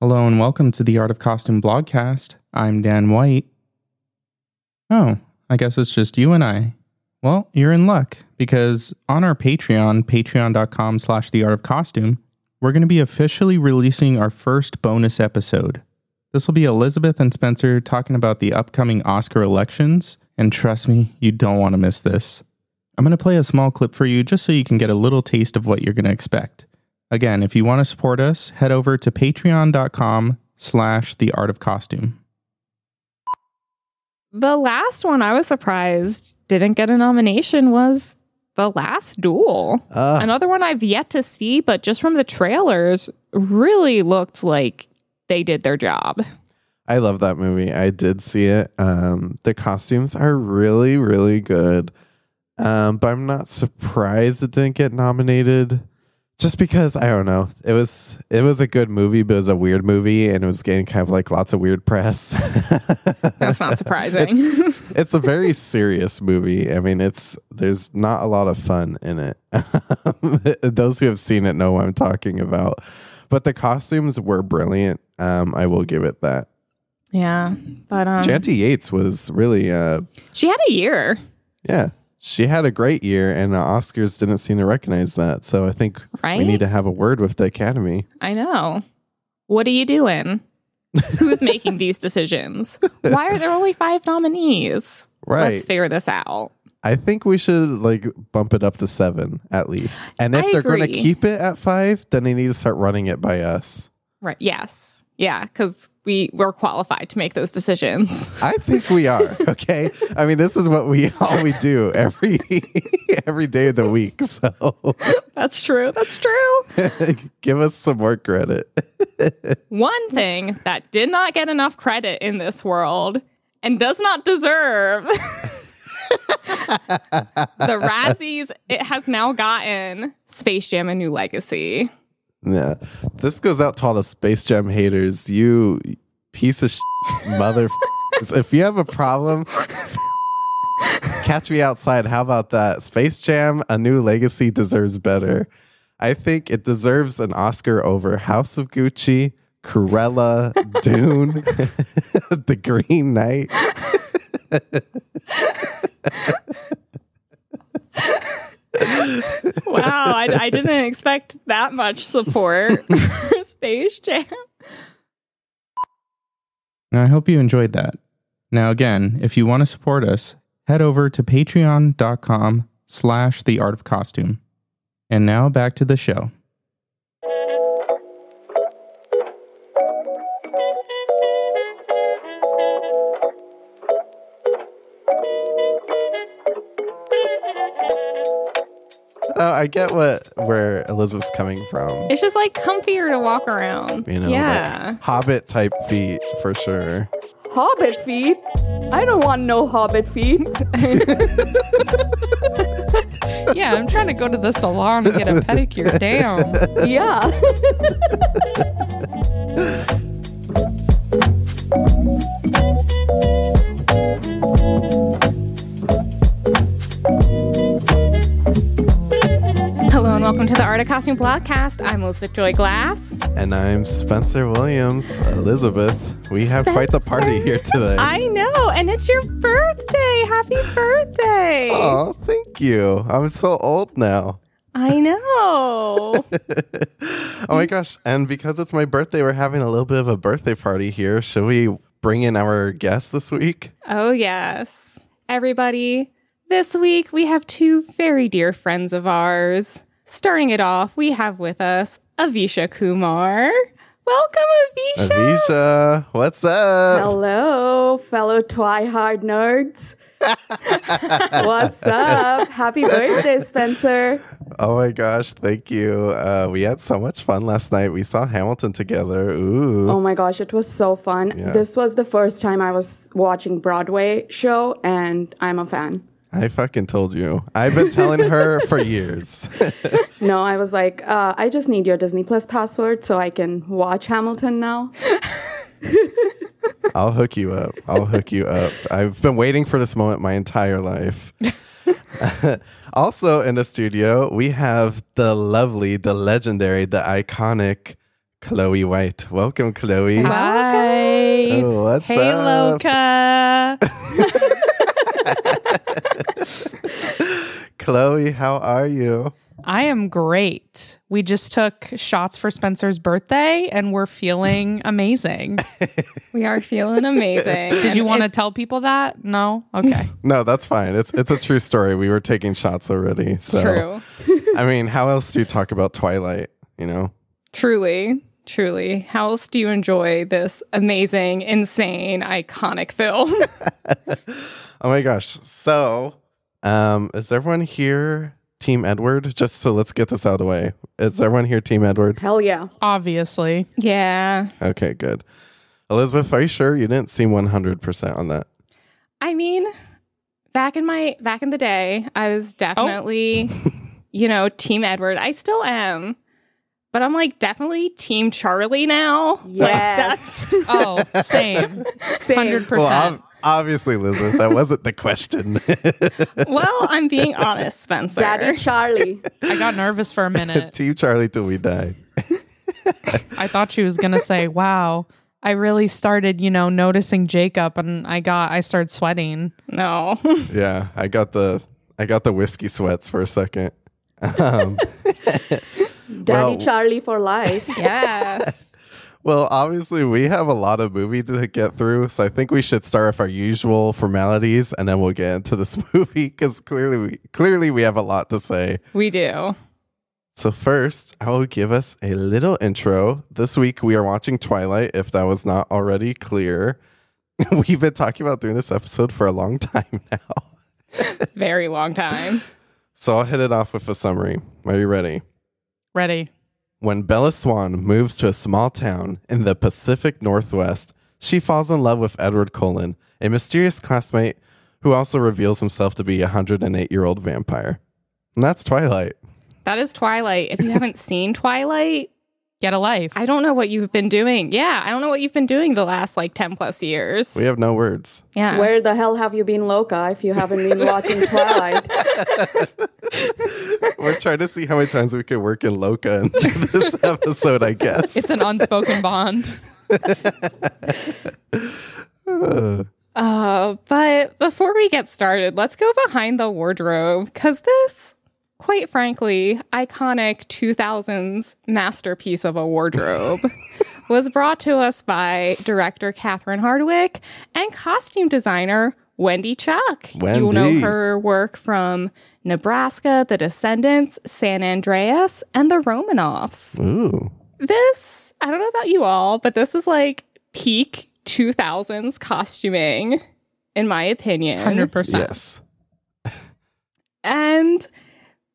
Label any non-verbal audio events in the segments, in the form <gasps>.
Hello and welcome to the Art of Costume blogcast. I'm Dan White. Oh, I guess it's just you and I. Well, you're in luck because on our Patreon, patreon.com slash the art of costume, we're going to be officially releasing our first bonus episode. This will be Elizabeth and Spencer talking about the upcoming Oscar elections, and trust me, you don't want to miss this. I'm going to play a small clip for you just so you can get a little taste of what you're going to expect. Again, if you want to support us, head over to patreon.com slash the art of costume. The last one I was surprised didn't get a nomination was The Last Duel. Uh, Another one I've yet to see, but just from the trailers, really looked like they did their job. I love that movie. I did see it. Um, the costumes are really, really good. Um, but I'm not surprised it didn't get nominated. Just because I don't know. It was it was a good movie, but it was a weird movie and it was getting kind of like lots of weird press. <laughs> That's not surprising. <laughs> it's a very serious movie. I mean, it's there's not a lot of fun in it. <laughs> Those who have seen it know what I'm talking about. But the costumes were brilliant. Um, I will give it that. Yeah. But um, Janty Yates was really, uh, she had a year. yeah, she had a great year, and the Oscars didn't seem to recognize that. So I think Right? we need to have a word with the Academy. I know. What are you doing? Who's making these decisions? Why are there only five nominees? Right. Let's figure this out. I think we should like bump it up to seven at least. And if I they're going to keep it at five, then they need to start running it by us. Right. Yes. Yeah. Because we we're qualified to make those decisions. <laughs> I think we are. Okay. I mean, this is what we <laughs> all we do every <laughs> every day of the week. So That's true. That's true. give us some more credit. One thing that did not get enough credit in this world and does not deserve the Razzies it has now gotten Space Jam a new legacy. Yeah. This goes out to all the Space Jam haters. You piece of sh- mother. if you have a problem, <laughs> catch me outside. How about that? Space Jam, a new legacy deserves better. I think it deserves an Oscar over House of Gucci, Cruella, <laughs> Dune, <laughs> The Green Knight. Wow, I, I didn't expect that much support <laughs> for Space Jam. And I hope you enjoyed that. Now again, if you want to support us, head over to patreon.com slash the art of costume. And now back to the show. Oh, I get what where Elizabeth's coming from. It's just like comfier to walk around. You know, yeah. like Hobbit type feet for sure. Hobbit feet? I don't want no hobbit feet. <laughs> Yeah, I'm trying to go to the salon and get a pedicure. Damn. <laughs> yeah. <laughs> welcome to the Art of Costume Podcast. I'm Elizabeth Joy Glass. And I'm Spencer Williams. Elizabeth, we have quite the party here today. I know, and it's your birthday. Happy birthday. Oh, thank you. I'm so old now. I know. <laughs> Oh my gosh. And because it's my birthday, we're having a little bit of a birthday party here. Should we bring in our guest this week? oh, yes. Everybody, this week we have two very dear friends of ours. Starting it off, we have with us Avisha Kumar. Welcome, Avisha. Avisha, what's up? Hello, fellow Twihard nerds. <laughs> What's up? Happy birthday, Spencer. Oh my gosh, thank you. Uh, we had so much fun last night. We saw Hamilton together. Ooh. Oh my gosh, it was so fun. Yeah. This was the first time I was watching Broadway show and I'm a fan. I fucking told you. I've been telling her for <laughs> years. <laughs> No, I was like, uh, I just need your Disney Plus password so I can watch Hamilton now. <laughs> I'll hook you up. I'll hook you up. I've been waiting for this moment my entire life. also in the studio, we have the lovely, the legendary, the iconic Chloe White. Welcome, Chloe. Hi. Oh, what's hey, up? Loca. <laughs> Chloe, how are you? I am great. We just took shots for Spencer's birthday and we're feeling <laughs> amazing. We are feeling amazing. Did you want to tell people that? No? Okay. <laughs> No, that's fine. It's it's a true story. We were taking shots already. So True. I mean, how else do you talk about Twilight? You know? Truly. Truly. How else do you enjoy this amazing, insane, iconic film? Oh my gosh. So, um, is everyone here Team Edward? Just so let's get this out of the way. Is everyone here Team Edward? Hell yeah. Obviously. yeah. Okay, good. Elizabeth, are you sure you didn't seem 100% on that? I mean, back in my back in the day, I was definitely, <laughs> you know, Team Edward. I still am. But I'm like definitely Team Charlie now. Yes. <laughs> that's Oh, same. <laughs> Same. 100%. Well, ob- obviously, Elizabeth, that wasn't the question. <laughs> well, I'm being honest, Spencer. Daddy Charlie. I got nervous for a minute. <laughs> Team Charlie till we die. I thought she was going to say, wow. I really started, you know, noticing Jacob and I got, I started sweating. no. <laughs> Yeah, I got the I got the whiskey sweats for a second. Um, Daddy Well- Charlie for life. yes. Well, obviously, we have a lot of movie to get through, so I think we should start with our usual formalities, and then we'll get into this <laughs> movie because clearly, we clearly we have a lot to say. We do. So first, I will give us a little intro. This week we are watching Twilight. If that was not already clear, <laughs> we've been talking about doing this episode for a long time <laughs> now. Very long time. So I'll hit it off with a summary. Are you ready? Ready. When Bella Swan moves to a small town in the Pacific Northwest, she falls in love with Edward Cullen, a mysterious classmate who also reveals himself to be a 108 year old vampire. And that's Twilight. That is Twilight. If you haven't seen Twilight, Get a life. I don't know what you've been doing. Yeah, I don't know what you've been doing the last like 10 plus years. We have no words. yeah. Where the hell have you been, Loca, if you haven't been watching Twilight? <laughs> We're trying to see how many times we can work in Loca into <laughs> this episode, I guess. it's an unspoken <laughs> bond. Uh, Uh, but before we get started, let's go behind the wardrobe because this, quite frankly, iconic 2000s masterpiece of a wardrobe <laughs> was brought to us by director Catherine Hardwicke and costume designer Wendy Chuck. You'll know her work from Nebraska, The Descendants, San Andreas, and The Romanoffs ooh. this i don't know about you all but this is like peak 2000s costuming in my opinion 100%. Yes. and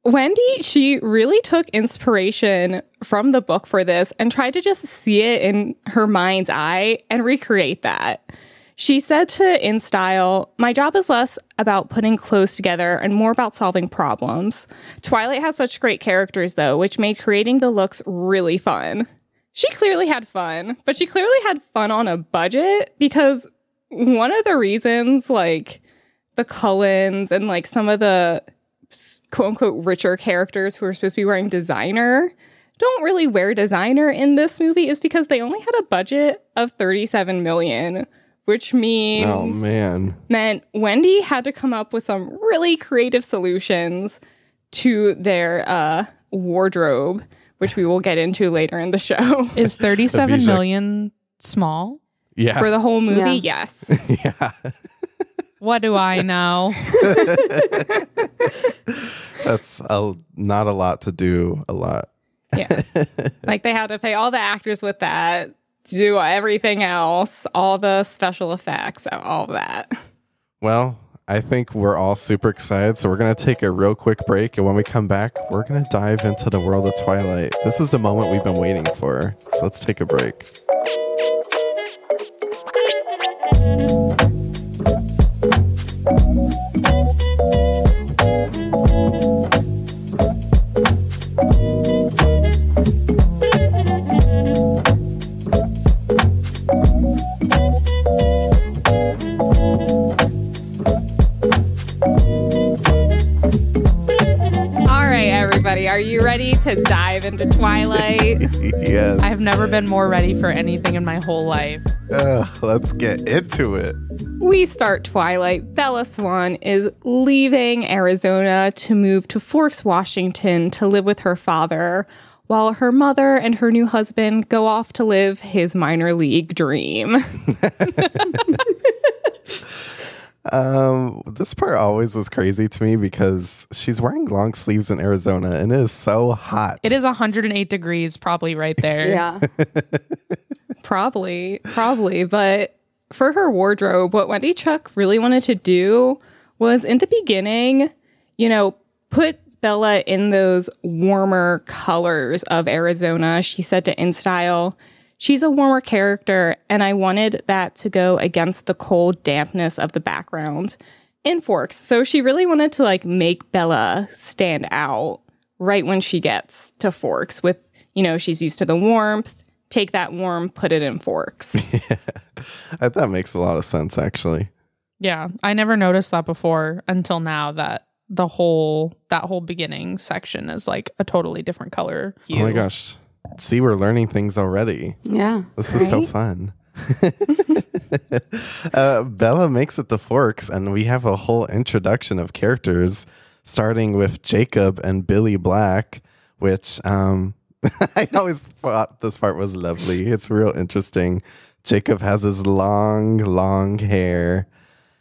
wendy she really took inspiration from the book for this and tried to just see it in her mind's eye and recreate that she said to InStyle, My job is less about putting clothes together and more about solving problems. Twilight has such great characters, though, which made creating the looks really fun. She clearly had fun, but she clearly had fun on a budget because one of the reasons, like, the Cullens and like some of the quote unquote richer characters who are supposed to be wearing designer don't really wear designer in this movie is because they only had a budget of 37 million, which means Oh, man. meant Wendy had to come up with some really creative solutions to their uh, wardrobe, which we will get into later in the show. <laughs> Is thirty-seven million small? Yeah. For the whole movie, Yeah. yes. <laughs> yeah. What do I know? <laughs> That's a, not a lot to do a lot. Yeah. like they had to pay all the actors with that, do everything else, all the special effects, all that. Well, I think we're all super excited. So we're going to take a real quick break. And when we come back, we're going to dive into the world of Twilight. This is the moment we've been waiting for. So let's take a break. Ready to dive into Twilight? <laughs> yes. I've never been more ready for anything in my whole life. Uh, let's get into it. We start Twilight. Bella Swan is leaving Arizona to move to Forks, Washington to live with her father, while her mother and her new husband go off to live his minor league dream. <laughs> <laughs> Um, this part always was crazy to me because she's wearing long sleeves in Arizona and it is so hot. It is 108 degrees, probably right there. <laughs> Yeah. Probably, probably. But for her wardrobe, what Wendy Chuck really wanted to do was in the beginning, you know, put Bella in those warmer colors of Arizona. She said to InStyle, she's a warmer character, and I wanted that to go against the cold dampness of the background in Forks. So she really wanted to like make Bella stand out right when she gets to Forks with, you know, she's used to the warmth. Take that warm, put it in Forks. <laughs> I- that makes a lot of sense, actually. Yeah, I never noticed that before until now that the whole that whole beginning section is like a totally different color. Oh my gosh. See, we're learning things already. Yeah. This is so fun. <laughs> uh, Bella makes it to Forks, and we have a whole introduction of characters, starting with Jacob and Billy Black, which um, <laughs> I always thought this part was lovely. It's real interesting. Jacob has his long, long hair,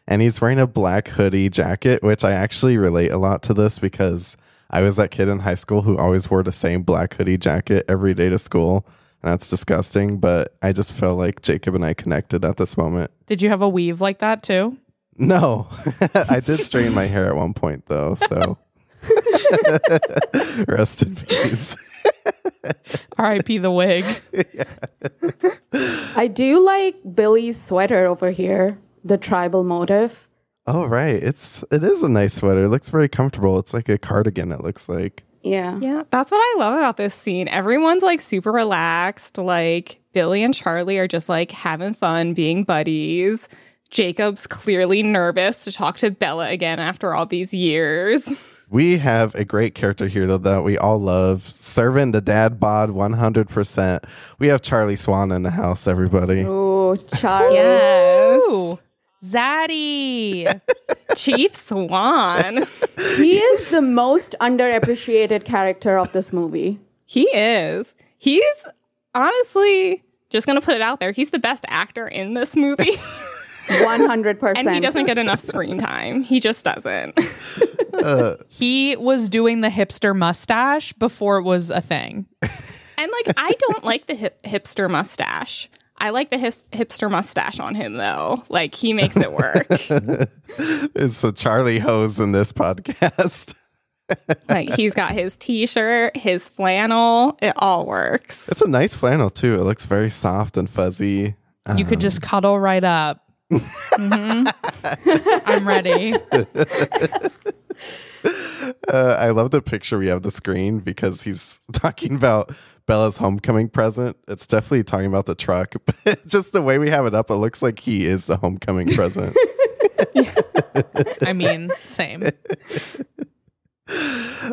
and he's wearing a black hoodie jacket, which I actually relate a lot to this because I was that kid in high school who always wore the same black hoodie jacket every day to school. And that's disgusting, but I just felt like Jacob and I connected at this moment. Did you have a weave like that too? No, <laughs> I did straighten my hair at one point though, so <laughs> rest in peace. <laughs> R.I.P. the wig. I do like Billy's sweater over here, the tribal motif. Oh right, it's it is a nice sweater. It looks very comfortable. It's like a cardigan. It looks like. Yeah. yeah, that's what I love about this scene. Everyone's like super relaxed. Like Billy and Charlie are just like having fun, being buddies. Jacob's clearly nervous to talk to Bella again after all these years. <laughs> We have a great character here though that we all love, serving the dad bod one hundred percent. We have Charlie Swan in the house. Everybody. Oh, Charlie. Yes. Ooh, Zaddy. <laughs> Chief Swan. He is the most underappreciated character of this movie. He is. He's honestly just going to put it out there. He's the best actor in this movie. <laughs> 100%. and he doesn't get enough screen time. He just doesn't. Uh. <laughs> he was doing the hipster mustache before it was a thing. And like, I don't like the hip- hipster mustache. I like the hip- hipster mustache on him though. Like he makes it work. <laughs> It's a Charlie hose in this podcast. <laughs> like he's got his t-shirt, his flannel. It all works. It's a nice flannel too. It looks very soft and fuzzy. You could just cuddle right up. <laughs> Mhm. I'm ready. Uh, I love the picture we have the screen because he's talking about Bella's homecoming present. It's definitely talking about the truck, <laughs> but just the way we have it up, it looks like he is the homecoming present. <laughs> I mean, same.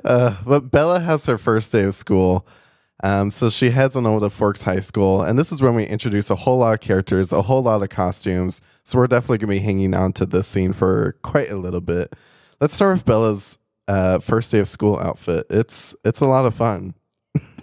Uh, but Bella has her first day of school. Um, so she heads on over to Forks High School, and this is when we introduce a whole lot of characters, a whole lot of costumes. So we're definitely gonna be hanging on to this scene for quite a little bit. Let's start with Bella's uh, first day of school outfit. It's it's a lot of fun.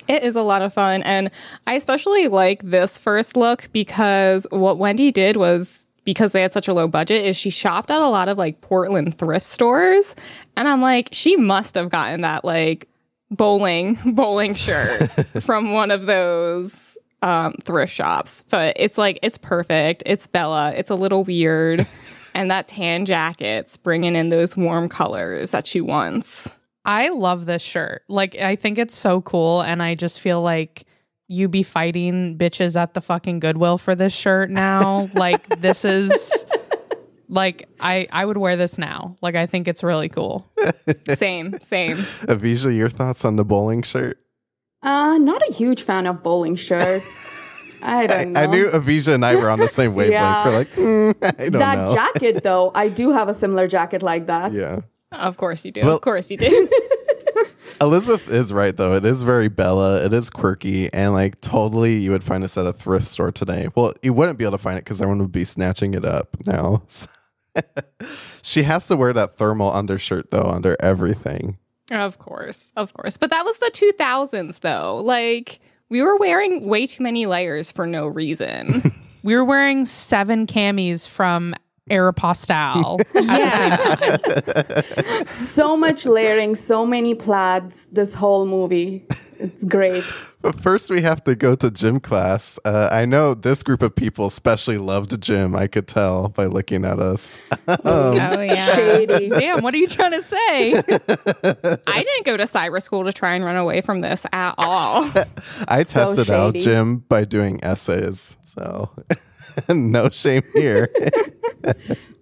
It is a lot of fun. And I especially like this first look because what Wendy did was because they had such a low budget is she shopped at a lot of like Portland thrift stores. And I'm like, she must have gotten that like bowling <laughs> bowling shirt <laughs> from one of those um, thrift shops. But it's like it's perfect. It's Bella. It's a little weird. <laughs> and that tan jacket's bringing in those warm colors that she wants. I love this shirt. Like, I think it's so cool. And I just feel like you be fighting bitches at the fucking Goodwill for this shirt now. <laughs> like, this is like, I, I would wear this now. Like, I think it's really cool. <laughs> Same, same. Avisha, your thoughts on the bowling shirt? Uh, not a huge fan of bowling shirt. <laughs> I don't know. I knew Avisha and I were on the same wavelength. Yeah. We're like, mm, I don't that know. jacket though. I do have a similar jacket like that. yeah. Of course you do. Well- of course you do. <laughs> Elizabeth is right though. It is very Bella. It is quirky and like totally you would find this at a thrift store today. Well, you wouldn't be able to find it because everyone would be snatching it up now. <laughs> she has to wear that thermal undershirt though under everything. Of course, of course. But that was the 2000s, though. Like, we were wearing way too many layers for no reason. <laughs> We were wearing seven camis from Aeropostale at the <laughs> same time. So much layering, so many plaids. This whole movie, it's great. But first, we have to go to gym class. Uh, I know this group of people especially loved gym. I could tell by looking at us. <laughs> oh, yeah. Shady. Damn, what are you trying to say? <laughs> I didn't go to cyber school to try and run away from this at all. I So tested out gym by doing essays. So, <laughs> no shame here.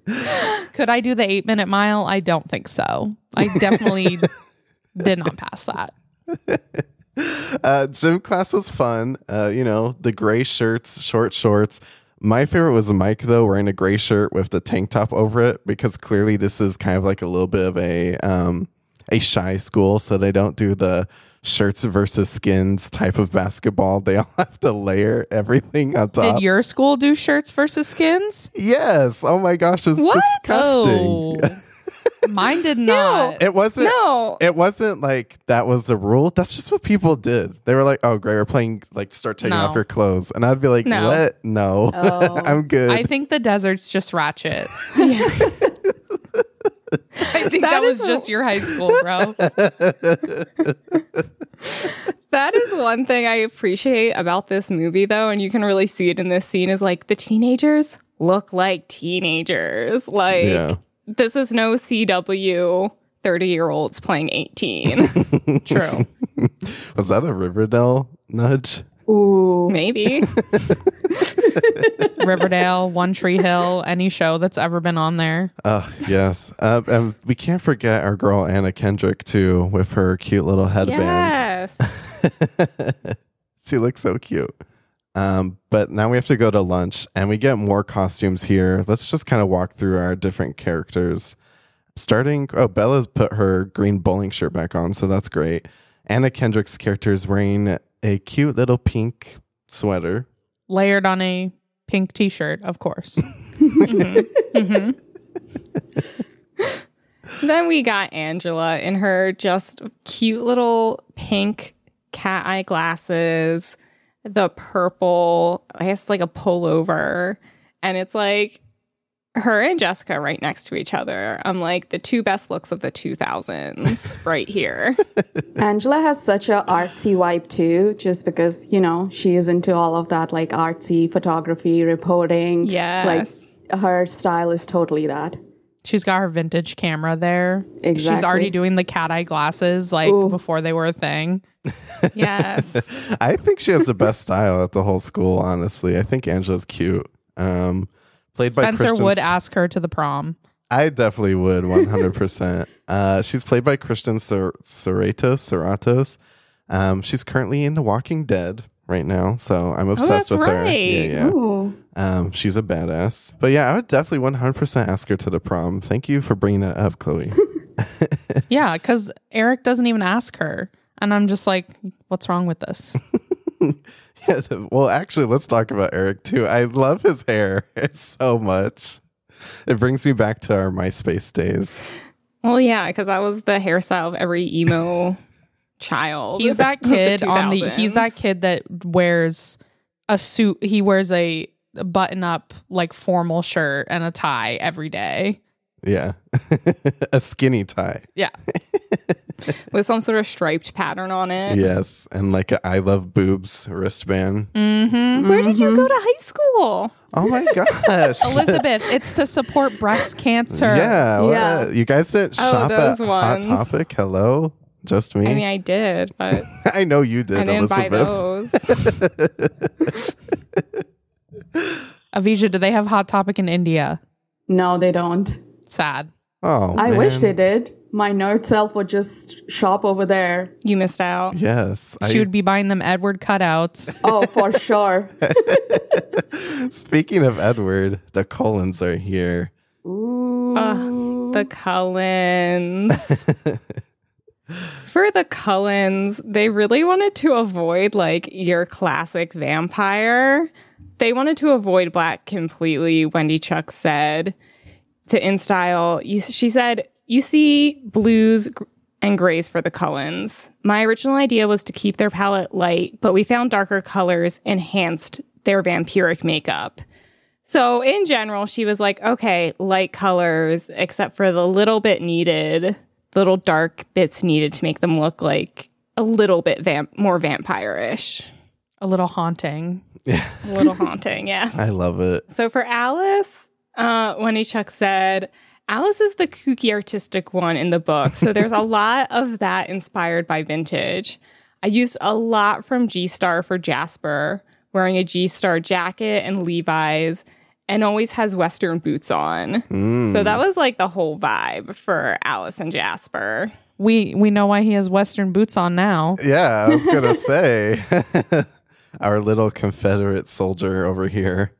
<laughs> Could I do the eight minute mile? I don't think so. I definitely <laughs> did not pass that. uh, gym class was fun. Uh, you know, the gray shirts, short shorts. My favorite was Mike though, wearing a gray shirt with the tank top over it, because clearly this is kind of like a little bit of a um, a shy school, so they don't do the shirts versus skins type of basketball. They all <laughs> have to layer everything on top. Did your school do shirts versus skins? yes. Oh my gosh, it's What? disgusting. Oh, <laughs> mine did not. It wasn't. no. It wasn't like that was the rule. That's just what people did. They were like, "Oh, great, we're playing." Like, start taking No. off your clothes, and I'd be like, No. "What? No, Oh. <laughs> I'm good." I think the desert's just ratchet. I think that, That was just your high school, bro. That is one thing I appreciate about this movie, though, and you can really see it in this scene is like the teenagers look like teenagers. Like, Yeah. this is no CW 30 year olds playing 18. <laughs> True. <laughs> was that a Riverdale nudge? Ooh. Maybe. <laughs> Riverdale, One Tree Hill, any show that's ever been on there. Oh yes, uh, and we can't forget our girl Anna Kendrick too, with her cute little headband. yes. <laughs> she looks so cute. Um, but now we have to go to lunch and we get more costumes here. Let's just kind of walk through our different characters. Starting, oh, Bella's put her green bowling shirt back on, so that's great. Anna Kendrick's character is wearing a cute little pink sweater. Layered on a pink t shirt, of course. <laughs> <laughs> Then we got Angela in her just cute little pink cat eye glasses, the purple, I guess like a pullover. And it's like her and Jessica right next to each other. I'm like the two best looks of the 2000s <laughs> right here. Angela has such a artsy vibe too, just because you know she is into all of that like artsy photography, reporting. Yeah. like her style is totally that. She's got her vintage camera there. Exactly. She's already doing the cat eye glasses like Ooh. before they were a thing. Yes. <laughs> I think she has the best style at the whole school, honestly. I think Angela's cute. Um, played by Spencer would ask her to the prom. I definitely would, <laughs> 100%. uh, she's played by Christian Ser- Serratos. Serratos. Um, she's currently in The Walking Dead right now, so I'm obsessed that's with her. Yeah, yeah. Um, she's a badass. But yeah, I would definitely 100% ask her to the prom. Thank you for bringing that up, Chloe. <laughs> Yeah, because Eric doesn't even ask her. And I'm just like, what's wrong with this? <laughs> yeah, well, actually, let's talk about Eric too. I love his hair <laughs> so much. It brings me back to our MySpace days. well, yeah, because that was the hairstyle of every emo <laughs> child. He's that of the kid on the he's that kid that wears a suit. He wears a button up like formal shirt and a tie every day. Yeah. a skinny tie. Yeah. <laughs> with some sort of striped pattern on it. Yes. And like a I love boobs wristband. Mm-hmm. Where did you go to high school? Oh my <laughs> gosh. Elizabeth, it's to support breast cancer. Yeah, what- Yeah. You guys didn't Oh, shop those at ones. Hot Topic? Hello? Just me? I mean, I did, but <laughs> I know you did, I didn't buy those. Avisha, do they have Hot Topic in India? No, they don't. Sad. Oh, I wish they did. My nerd self would just shop over there. You missed out. Yes. she I, would be buying them Edward cutouts. <laughs> Oh, for sure. <laughs> speaking of Edward, the Cullens are here. Ooh. Ugh, the Cullens. <laughs> For the Cullens, they really wanted to avoid like your classic vampire. They wanted to avoid black completely, Wendy Chuck said. To InStyle, you, she said, You see blues and grays for the Cullens. My original idea was to keep their palette light, but we found darker colors enhanced their vampiric makeup. So, in general, she was like, okay, light colors, except for the little bit needed, little dark bits needed to make them look like a little bit vamp- more vampire-ish. A little haunting. <laughs> A little haunting, yes. I love it. So for Alice, uh, Wendy Chuck said, Alice is the kooky artistic one in the book. So there's a <laughs> lot of that inspired by vintage. I used a lot from G Star for Jasper, wearing a G Star jacket and Levi's, and always has Western boots on. Hmm. So that was like the whole vibe for Alice and Jasper. We we know why he has western boots on now. Yeah, I was gonna <laughs> say <laughs> our little Confederate soldier over here.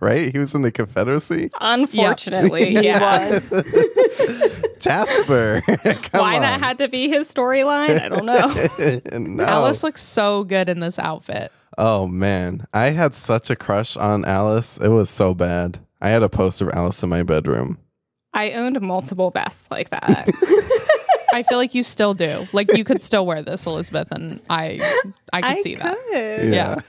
Right? He was in the Confederacy. Unfortunately, <laughs> He yeah. was. <laughs> Jasper. <laughs> Come Why on. that had to be his storyline, I don't know. no. Alice looks so good in this outfit. Oh man, I had such a crush on Alice. It was so bad. I had a poster of Alice in my bedroom. I owned multiple vests like that. I feel like you still do. Like you could still wear this, Elizabeth, and I I could see that. could. Yeah.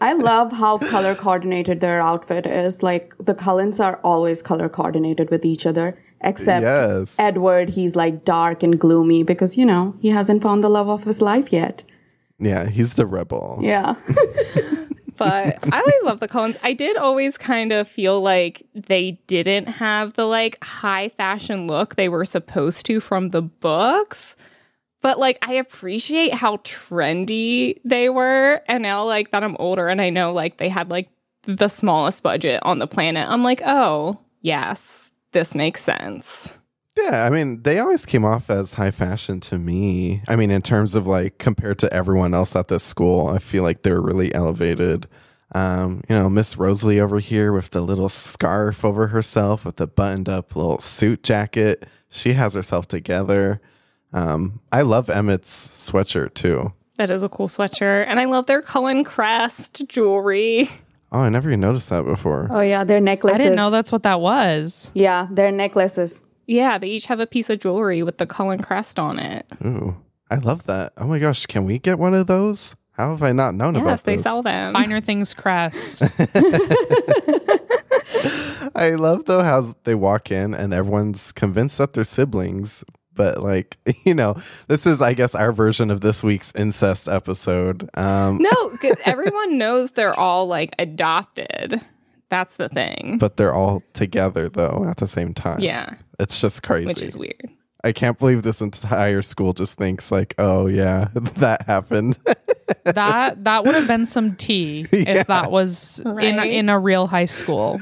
I love how color coordinated their outfit is. Like the Cullens are always color coordinated with each other, except Yes. Edward, he's like dark and gloomy because, you know, he hasn't found the love of his life yet. Yeah, he's the rebel. Yeah. <laughs> <laughs> but I always love the Cullens. I did always kind of feel like they didn't have the like high fashion look they were supposed to from the books. But like I appreciate how trendy they were. And now like that I'm older and I know like they had like the smallest budget on the planet. I'm like, oh, yes, this makes sense. Yeah, I mean, they always came off as high fashion to me. I mean, in terms of like compared to everyone else at this school, I feel like they're really elevated. Um, you know, Miss Rosalie over here with the little scarf over herself with the buttoned up little suit jacket. She has herself together. Um, I love Emmett's sweatshirt too. That is a cool sweatshirt. And I love their Cullen Crest jewelry. Oh, I never even noticed that before. Oh, yeah. Their necklaces. I didn't know that's what that was. Yeah, their necklaces. Yeah, they each have a piece of jewelry with the Cullen Crest on it. Ooh, I love that. Oh my gosh, can we get one of those? How have I not known Yes, about this? Yes, they sell them. Finer things crest. <laughs> <laughs> I love though how they walk in and everyone's convinced that they're siblings. But like, <laughs> you know, this is I guess our version of this week's incest episode. Um no <laughs> because everyone knows they're all like adopted. That's the thing. but they're all together though at the same time. yeah, It's just crazy. which is weird. I can't believe this entire school just thinks like, "Oh yeah, <laughs> that happened." that that would have been some tea if that was in in a real high school.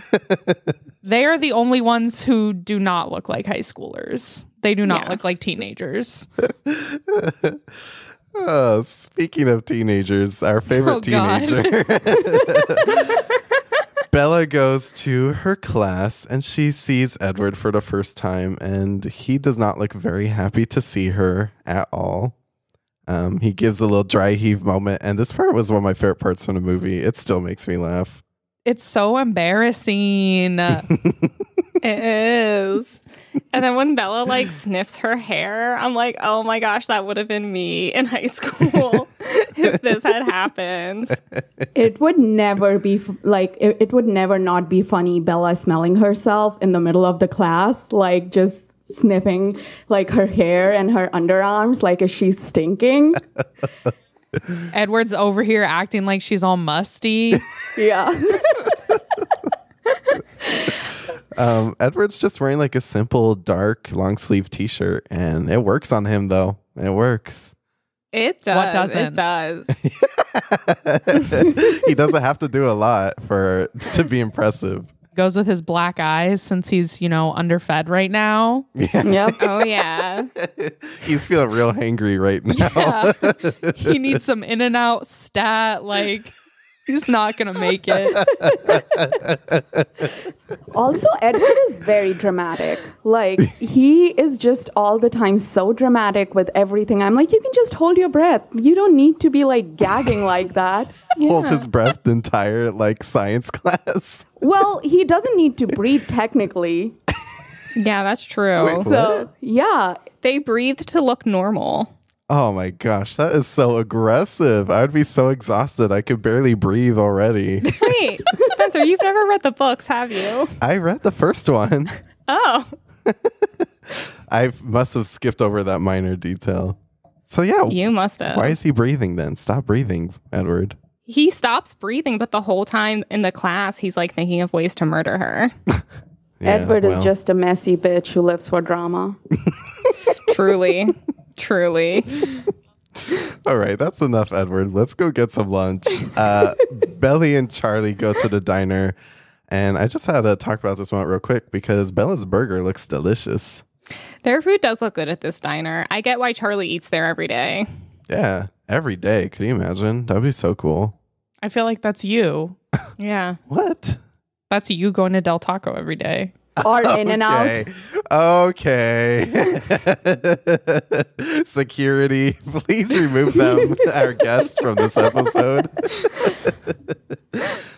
they are the only ones who do not look like high schoolers. They do not Yeah. look like teenagers. Oh, <laughs> speaking of teenagers, our favorite Oh, teenager. <laughs> Bella goes to her class and she sees Edward for the first time, and he does not look very happy to see her at all. Um, he gives a little dry heave moment, and this part was one of my favorite parts from the movie. It still makes me laugh. It's so embarrassing. <laughs> It is. And then when Bella like sniffs her hair, I'm like, oh my gosh, that would have been me in high school <laughs> if this had happened. It would never be f- like, it, it would never not be funny Bella smelling herself in the middle of the class, like just sniffing like her hair and her underarms, like is she stinking? <laughs> Edward's over here acting like she's all musty. yeah. <laughs> Um, Edward's just wearing like a simple dark long sleeve t shirt, and it works on him though. It works. It does. What doesn't? It does. <laughs> <laughs> he doesn't have to do a lot for to be impressive. Goes with his black eyes since he's, you know, underfed right now. yep. <laughs> Oh yeah. He's feeling real hangry right now. he needs some in and out stat like He's not gonna make it. <laughs> Also, Edward is very dramatic. Like, he is just all the time so dramatic with everything. I'm like, you can just hold your breath. You don't need to be like gagging like that. <laughs> Hold his breath the entire like science <laughs> class. Well, he doesn't need to breathe technically. Yeah, that's true. So, yeah. they breathe to look normal. Oh my gosh, that is so aggressive. I would be so exhausted. I could barely breathe already. <laughs> Wait, Spencer, you've never read the books, have you? I read the first one. <laughs> Oh, <laughs> I must have skipped over that minor detail. So yeah, you must have. why is he breathing then? Stop breathing, Edward. He stops breathing, but the whole time in the class, he's like thinking of ways to murder her. Yeah, Edward is just a messy bitch who lives for drama. truly, truly. <laughs> All right, that's enough, Edward. Let's go get some lunch. Uh, <laughs> Belly and Charlie go to the diner, and I just had to talk about this one real quick because Bella's burger looks delicious. Their food does look good at this diner. I get why Charlie eats there every day. Yeah, every day. Could you imagine? That'd be so cool. I feel like that's you. <laughs> Yeah. What? That's you going to Del Taco every day. <laughs> Or in and out. Okay. <laughs> Security, <laughs> please remove them, our guests, from this episode.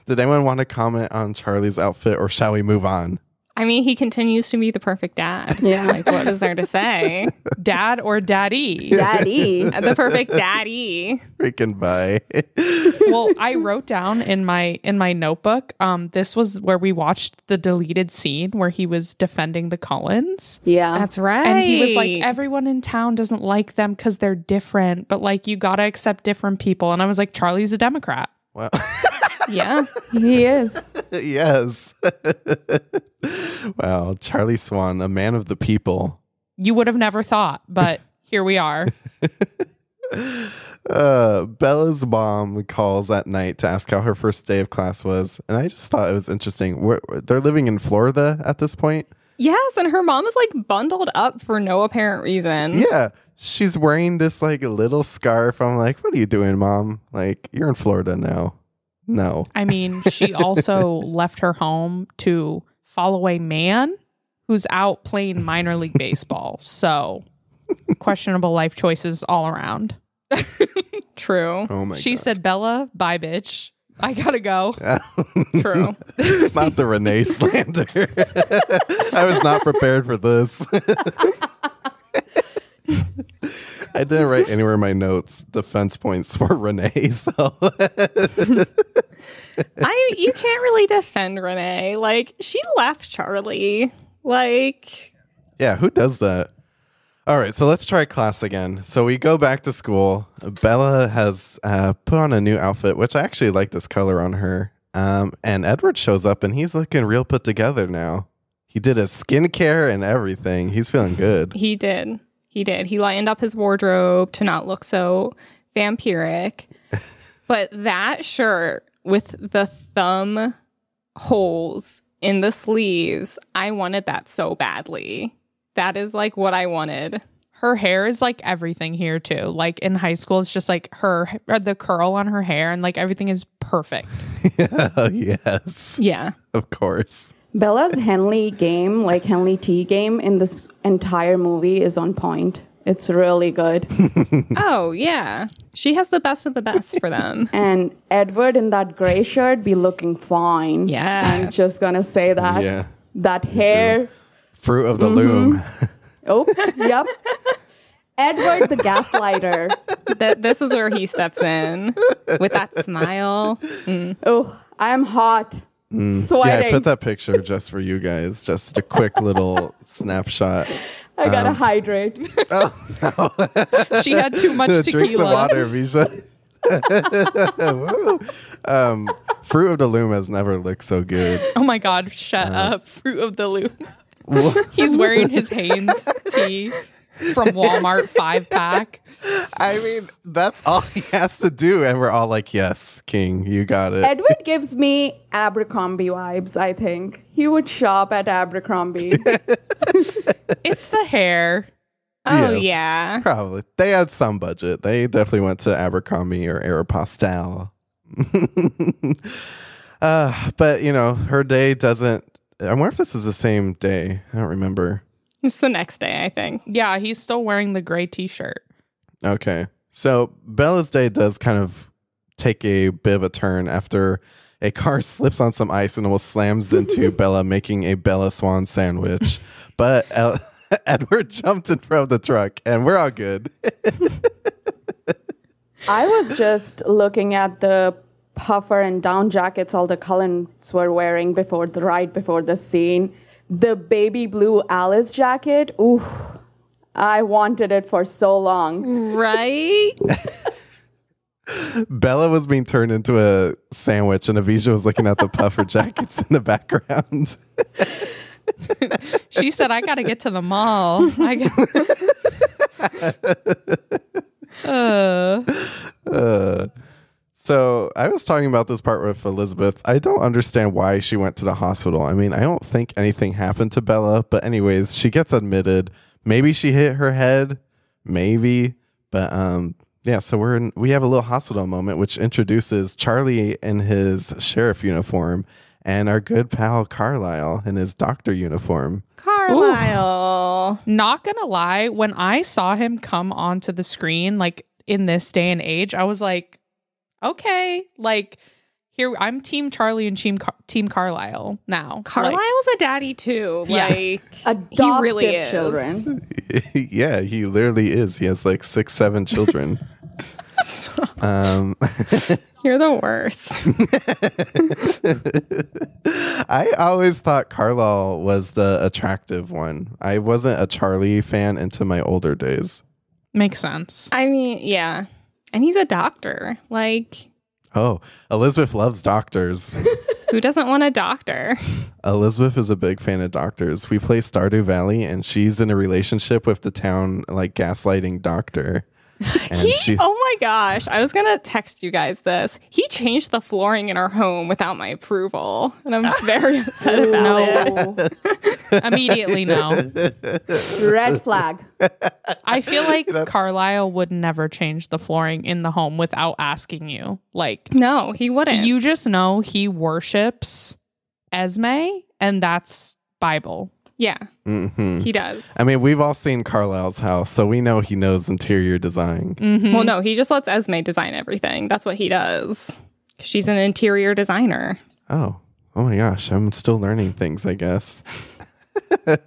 Did anyone want to comment on Charlie's outfit or shall we move on? I mean, he continues to be the perfect dad. Yeah. <laughs> Like, what is there to say? Dad or daddy? Daddy. <laughs> the perfect daddy. Freaking bye. <laughs> well, I wrote down in my in my notebook. Um, this was where we watched the deleted scene where he was defending the Cullens. Yeah. That's right. And he was like, everyone in town doesn't like them because they're different, but like you gotta accept different people. And I was like, Charlie's a Democrat. well, yeah. <laughs> he is. yes. <laughs> wow. Charlie Swan, a man of the people. You would have never thought, but <laughs> here we are. Uh, Bella's mom calls at night to ask how her first day of class was, and I just thought it was interesting. We're, they're living in Florida at this point. Yes. And her mom is like bundled up for no apparent reason. Yeah, she's wearing this like little scarf. I'm like, what are you doing, mom? Like, you're in Florida now. No. I mean, she <laughs> also left her home to follow a man who's out playing minor league baseball. So questionable life choices all around. <laughs> True. Oh my she god. said, Bella, bye, bitch. I gotta go. <laughs> True. not the Renee slander. I was not prepared for this. I didn't write anywhere in my notes defense points for Renee. So I you can't really defend Renee. Like she left Charlie. Like yeah, who does that? All right, so let's try class again. So we go back to school. Bella has uh, put on a new outfit, which I actually like this color on her. Um, and Edward shows up, and he's looking real put together now. He did his skincare and everything. He's feeling good. he did. He did. He lightened up his wardrobe to not look so vampiric. <laughs> but that shirt with the thumb holes in the sleeves, I wanted that so badly. That is like what I wanted. Her hair is like everything here too. Like in high school, it's just like her or the curl on her hair and like everything is perfect. <laughs> Oh, yes, Yeah. of course. Bella's Henley game, like Henley T game in this entire movie is on point. It's really good. <laughs> Oh, yeah. She has the best of the best for them. <laughs> and Edward in that gray shirt be looking fine. Yeah. I'm just gonna say that. Yeah. That hair. Fruit of the Mm-hmm. loom. <laughs> Oh, yep. Edward the gaslighter. That this is where he steps in with that smile. Oh, I'm hot. Yeah, Sweating. I put that picture just for you guys. Just a quick little snapshot. I Um, gotta hydrate. <laughs> Oh, no. she had too much tequila. <laughs> Drink some tequila. water, Visha. <laughs> Woo. um, Fruit of the Loom has never looked so good. Oh my god, shut up. Fruit of the loom. He's wearing his Hanes tee from Walmart five pack. I mean, that's all he has to do, and we're all like, "Yes, King, you got it." Edward gives me Abercrombie vibes, I think. He would shop at Abercrombie. <laughs> It's the hair. Oh, Yeah. yeah. Probably they had some budget. They definitely went to Abercrombie or Aeropostale. <laughs> uh, but you know, her day doesn't. I wonder if this is the same day. I don't remember. <laughs> It's the next day, I think. Yeah, he's still wearing the gray t-shirt. Okay. So Bella's day does kind of take a bit of a turn after a car <laughs> slips on some ice and almost slams into <laughs> Bella, making a Bella Swan sandwich. But El- Edward jumped in front of the truck, and we're all good. I was just looking at the puffer and down jackets all the Cullens were wearing before the right before the scene. The baby blue Alice jacket, ooh, I wanted it for so long. Right? <laughs> Bella was being turned into a sandwich, and Avisha was looking at the puffer <laughs> jackets in the background. She said, "I got to get to the mall." I got- <laughs> uh, Uh, so I was talking about this part with Elizabeth. I don't understand why she went to the hospital. I mean, I don't think anything happened to Bella, but anyways, she gets admitted. Maybe she hit her head, maybe, but um, yeah. So we're in. We have a little hospital moment, which introduces Charlie in his sheriff uniform and our good pal Carlisle in his doctor uniform. Carlisle. not gonna lie, when I saw him come onto the screen, like in this day and age, I was like, okay, like here I'm Team Charlie and Team Car- Team Carlisle now. Like, Carlisle's a daddy too. Yeah. Like <laughs> Adoptive really is. children. <laughs> yeah, he literally is. He has like six, seven children. um, <laughs> you're the worst. I always thought Carlisle was the attractive one. I wasn't a Charlie fan into my older days. makes sense. I mean, yeah. And he's a doctor. Like, Oh, Elizabeth loves doctors. <laughs> who doesn't want a doctor? Elizabeth is a big fan of doctors. We play Stardew Valley, and she's in a relationship with the town like gaslighting doctor. <laughs> And He, she, oh my gosh, I was gonna text you guys this. He changed the flooring in our home without my approval, and I'm <laughs> very upset about it. <laughs> Immediately, no. Red flag. I feel like Carlisle would never change the flooring in the home without asking you. Like, No, he wouldn't. you just know he worships Esme, and that's Bible. Yeah, Mhm. he does. I mean, we've all seen Carlisle's house, so we know he knows interior design. Mhm. Well, no, he just lets Esme design everything. That's what he does. She's an interior designer. Oh, oh my gosh, I'm still learning things, I guess. <laughs>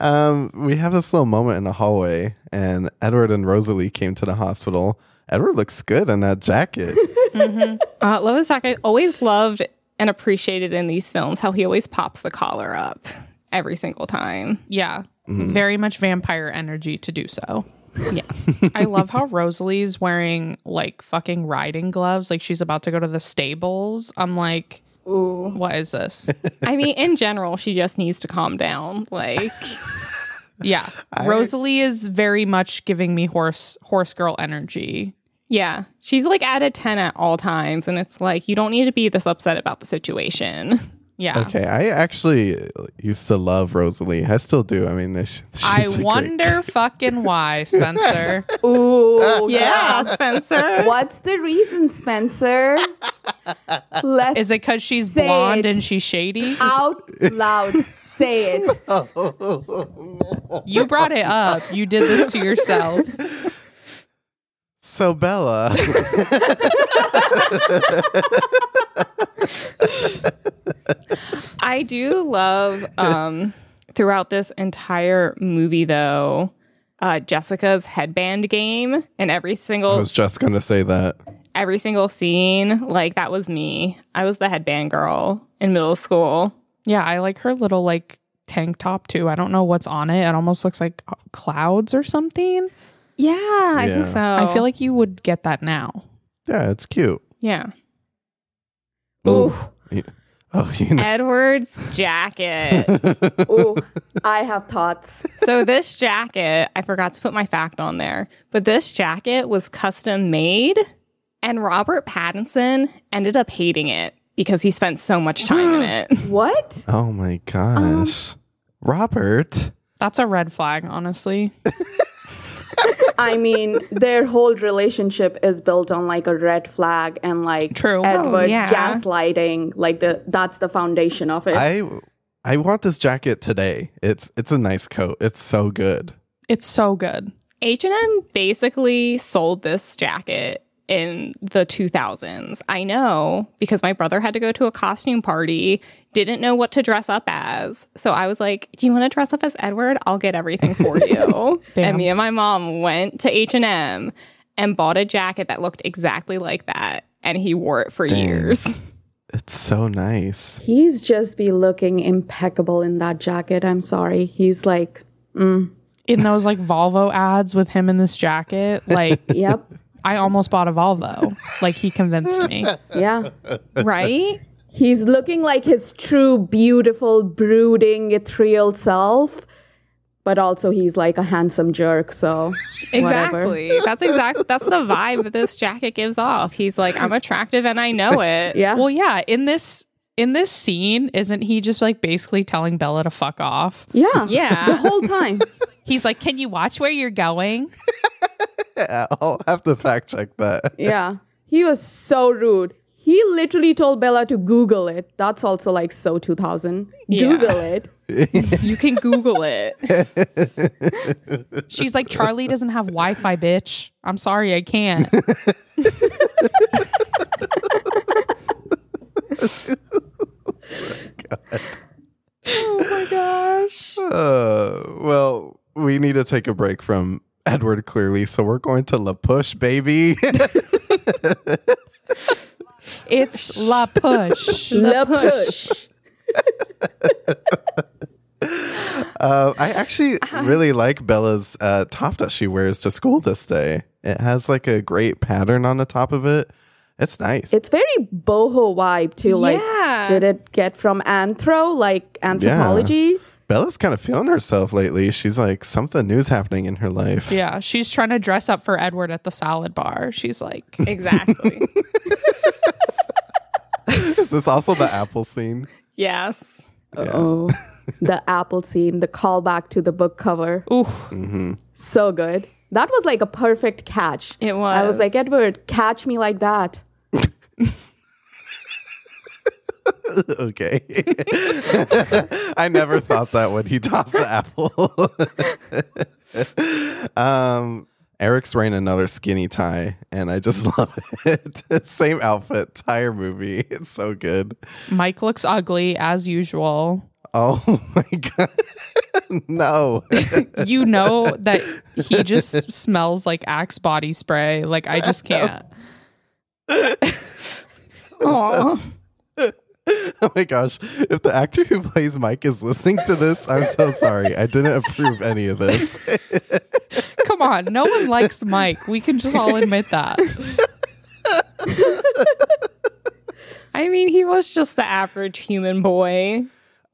um, we have this little moment in the hallway, and Edward and Rosalie came to the hospital. Edward looks good in that jacket. <laughs> Uh, Lois Jack, I always loved and appreciated in these films how he always pops the collar up every single time. Yeah. Mm-hmm. Very much vampire energy to do so. <laughs> Yeah. <laughs> I love how Rosalie's wearing like fucking riding gloves, like she's about to go to the stables. I'm like, Ooh. what is this? <laughs> I mean, in general, she just needs to calm down. Like, Yeah. Rosalie is very much giving me horse horse girl energy. yeah, she's like at a 10 at all times. And it's like, you don't need to be this upset about the situation. Yeah. Okay, I actually uh, used to love Rosalie. I still do. I mean, <laughs> she's I a great- wonder <laughs> fucking why, Spencer. <laughs> Ooh. yeah, Spencer. What's the reason, Spencer? Let's Is it because she's Say blonde it. and she's shady? out loud say it. You brought it up. You did this to yourself. So Bella, <laughs> I do love um throughout this entire movie though, uh Jessica's headband game and every single. I was just gonna say that. every single scene, like that was me. I was the headband girl in middle school. Yeah, I like her little like tank top too. I don't know what's on it. It almost looks like clouds or something. Yeah, I Yeah. think so. I feel like you would get that now. Yeah, it's cute. yeah. Ooh. You- <laughs> Oh, you know. Edward's jacket. <laughs> Ooh. I have thoughts. so this jacket, I forgot to put my fact on there, but this jacket was custom made and Robert Pattinson ended up hating it because he spent so much time in <gasps> it. What? Oh my gosh, um, Robert. That's a red flag, honestly. <laughs> <laughs> I mean, their whole relationship is built on like a red flag and like True. Oh, Edward Oh, yeah. gaslighting. Like the that's the foundation of it. I I want this jacket today. It's it's a nice coat. It's so good. It's so good. H&M basically sold this jacket in the 2000s. I know because my brother had to go to a costume party, didn't know what to dress up as. So I was like, "Do you want to dress up as Edward? I'll get everything for <laughs> you." And me and my mom went to H&M and bought a jacket that looked exactly like that, and he wore it for years. <laughs> It's so nice. He's just be looking impeccable in that jacket. I'm sorry. He's like, mm. In those like Volvo ads with him in this jacket, like <laughs> yep, I almost bought a Volvo. Like he convinced me. yeah. right? He's looking like his true, beautiful, brooding, ethereal self, but also he's like a handsome jerk. So whatever. Exactly. That's exactly that's the vibe that this jacket gives off. He's like, I'm attractive and I know it. <laughs> Yeah. Well, yeah, in this in this scene, isn't he just like basically telling Bella to fuck off? yeah. Yeah. The whole time. <laughs> He's like, "Can you watch where you're going?" <laughs> <laughs> I'll have to fact check that. <laughs> Yeah. He was so rude. He literally told Bella to Google it. That's also like so 2000. Yeah. Google it. <laughs> You can Google it. She's like, "Charlie doesn't have Wi-Fi, bitch. I'm sorry, I can't." Oh my gosh. Uh, well, we need to take a break from Edward clearly, so we're going to La Push, baby. <laughs> It's La Push. La push. <laughs> uh, I actually really like Bella's uh, top that she wears to school this day. It has like a great pattern on the top of it. It's nice. It's very boho vibe too. Like, did it get from anthro, like Anthropologie? Bella's kind of feeling herself lately. She's like, something new's happening in her life. Yeah, she's trying to dress up for Edward at the salad bar. She's like, <laughs> Exactly. Is this also the apple scene? yes. Oh, the <laughs> apple scene, the callback to the book cover. "Ooh, mm-hmm. So good. That was like a perfect catch. It was. I was was. like, Edward, catch me like that. <laughs> <laughs> okay. <laughs> I never thought that when he tossed the apple. <laughs> um, Eric's wearing another skinny tie, and I just love it. Same outfit, entire movie. It's so good. Mike looks ugly as usual." Oh my god. no. You know that he just smells like Axe body spray. Like I just can't. Aw. <laughs> oh my gosh. If the actor who plays Mike is listening to this, I'm so sorry. I didn't approve any of this. <laughs> Come on, no one likes Mike. We can just all admit that. <laughs> I mean, he was just the average human boy.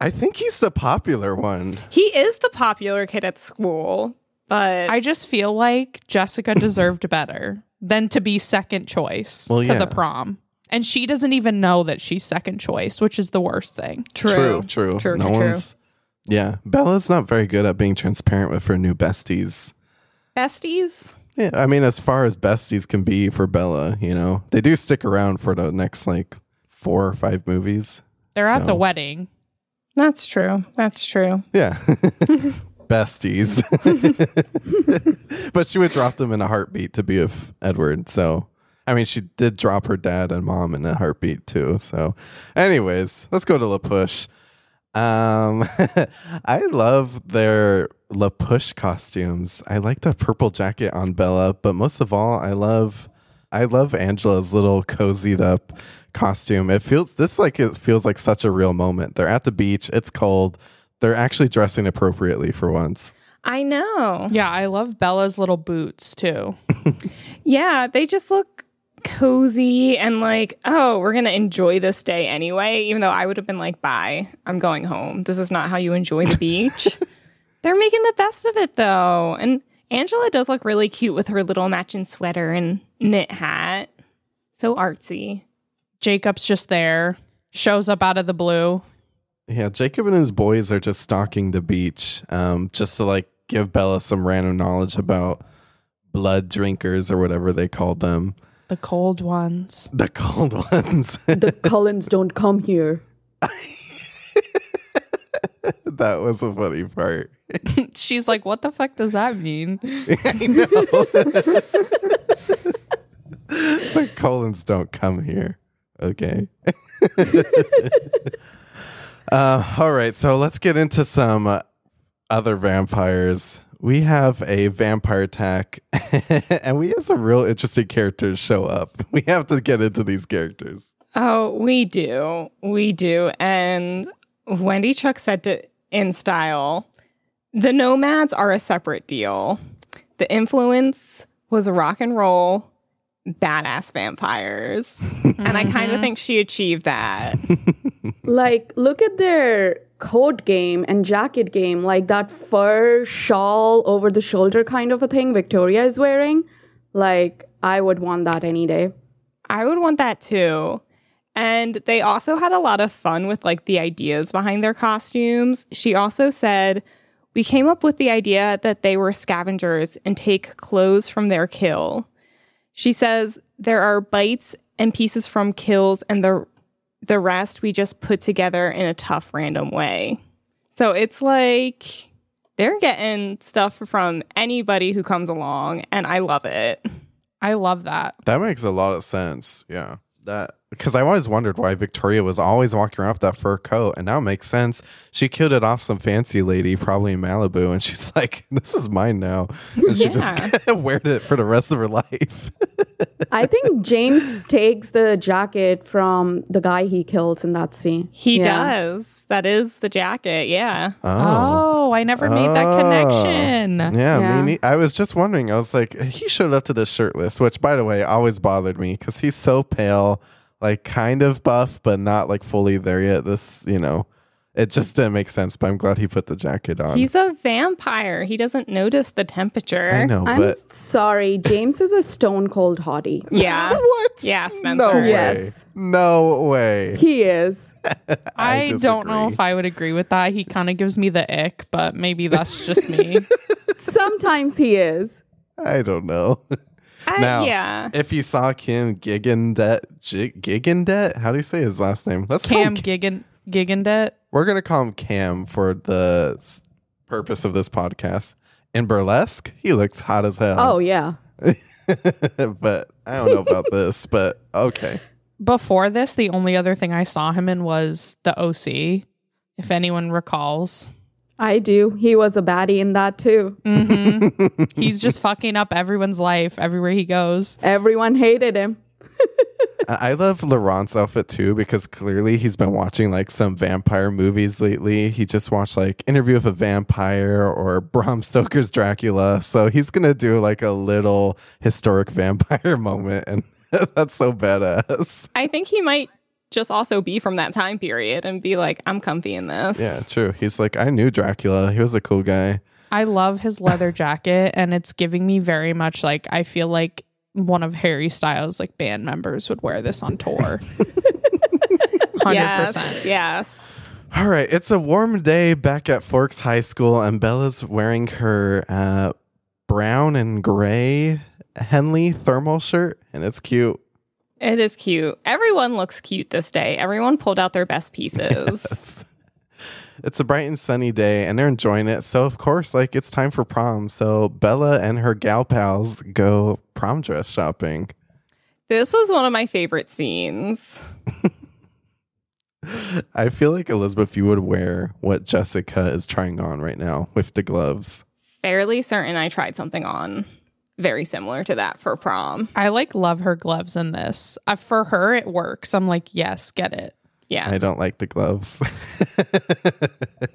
I think he's the popular one. He is the popular kid at school, but I just feel like Jessica deserved better than to be second choice Well, to yeah. the prom. And she doesn't even know that she's second choice, which is the worst thing. True, true. True, no true, true. one's. Yeah, Bella's not very good at being transparent with her new besties. besties. Yeah, I mean, as far as besties can be for Bella, you know, they do stick around for the next like four or five movies. They're at the wedding. That's true. That's true. Yeah, <laughs> besties. <laughs> but she would drop them in a heartbeat to be with Edward. So, I mean, she did drop her dad and mom in a heartbeat too. So, anyways, let's go to La Push. Um, <laughs> I love their La Push costumes. I like the purple jacket on Bella, but most of all, I love, I love Angela's little cozied up costume. It feels this like it feels like such a real moment. They're at the beach. It's cold. They're actually dressing appropriately for once. I know. Yeah, I love Bella's little boots too. <laughs> Yeah, they just look cozy and like, oh, we're going to enjoy this day anyway, even though I would have been like, bye, I'm going home. This is not how you enjoy the beach. <laughs> They're making the best of it though. And Angela does look really cute with her little matching sweater and knit hat. So artsy. Jacob's just there, shows up out of the blue. Yeah, Jacob and his boys are just stalking the beach, um, just to like give Bella some random knowledge about blood drinkers or whatever they called them. The cold ones. The cold ones. The Cullens don't come here. <laughs> that was a funny part. <laughs> She's like, what the fuck does that mean? <laughs> I know. the Cullens don't come here. Okay. uh, all right. So let's get into some uh, other vampires. We have a vampire attack, <laughs> and we have some real interesting characters show up. <laughs> We have to get into these characters. Oh, we do. We do. And Wendy Chuck said to InStyle, the nomads are a separate deal. The influence was rock and roll, badass vampires. <laughs> and I kind of mm-hmm. think she achieved that. Like, look at their coat game and jacket game, like that fur shawl over the shoulder kind of a thing Victoria is wearing. Like, I would want that any day. I would want that too. And they also had a lot of fun with like the ideas behind their costumes. She also said, We came up with the idea that they were scavengers and take clothes from their kill. She says there are bites and pieces from kills and the the rest we just put together in a tough random way. So it's like they're getting stuff from anybody who comes along and I love it. I love that. That makes a lot of sense. Yeah. That because I always wondered why Victoria was always walking around with that fur coat, and now it makes sense. She killed it off some fancy lady, probably in Malibu, and she's <laughs> like, "This is mine now," and she Yeah. <laughs> just wear it for the rest of her life. I think <laughs> James takes the jacket from the guy he kills in that scene. He Yeah. does. That is the jacket. Yeah. Oh, oh I never made that Oh. connection. Yeah, Yeah. Me, ne- I was just wondering. I was like, he showed up to this shirtless, which, by the way, always bothered me because he's so pale, like kind of buff, but not like fully there yet. This, you know, it just didn't make sense. But I'm glad he put the jacket on. He's a vampire. He doesn't notice the temperature. I know, I'm but sorry, James is a stone cold hottie. <laughs> Yeah. <laughs> what? Yeah, Spencer. No way. Yes. No way. He is. <laughs> I, don't know if I would agree with that. He kind of gives me the ick, but maybe that's just me. Sometimes he is. I don't know. <laughs> I- Now, yeah. if you saw Cam Gigandet, G- Gigandet, how do you say his last name? Let's call Cam him Gigan Gigandet. We're gonna call him Cam for the purpose of this podcast. In burlesque, he looks hot as hell. Oh, yeah. <laughs> but I don't know about this. <laughs> But okay, Before this, the only other thing I saw him in was the OC, if anyone recalls. I do. He was a baddie in that too. hmm He's just fucking up everyone's life everywhere he goes. Everyone hated him. <laughs> I I love Laurent's outfit too because clearly he's been watching like some vampire movies lately. He just watched like Interview with a Vampire or Bram Stoker's Dracula, so he's gonna do like a little historic <laughs> vampire <laughs> moment, and that's so badass. I think he might just also be from that time period and be like, I'm comfy in this. Yeah, true. He's like, I knew Dracula. He was a cool guy. I love his leather <laughs> jacket, and it's giving me very much like I feel like one of Harry Styles' like band members would wear this on tour. <laughs> Hundred Yes. percent. Yes. All right, it's a warm day back at Forks High School, and Bella's wearing her uh, brown and gray Henley thermal shirt, and it's cute. It is cute. Everyone looks cute this day. Everyone pulled out their best pieces. <laughs> It's a bright and sunny day, and they're enjoying it. So, of course, like it's time for prom. So, Bella and her gal pals go prom dress shopping. This was one of my favorite scenes. <laughs> I feel like Elizabeth, you would wear what Jessica is trying on right now with the gloves. Fairly certain I tried something on very similar to that for prom. I like love her gloves in this. Uh, for her, it works. I'm like, yes, get it. Yeah. I don't like the gloves. <laughs>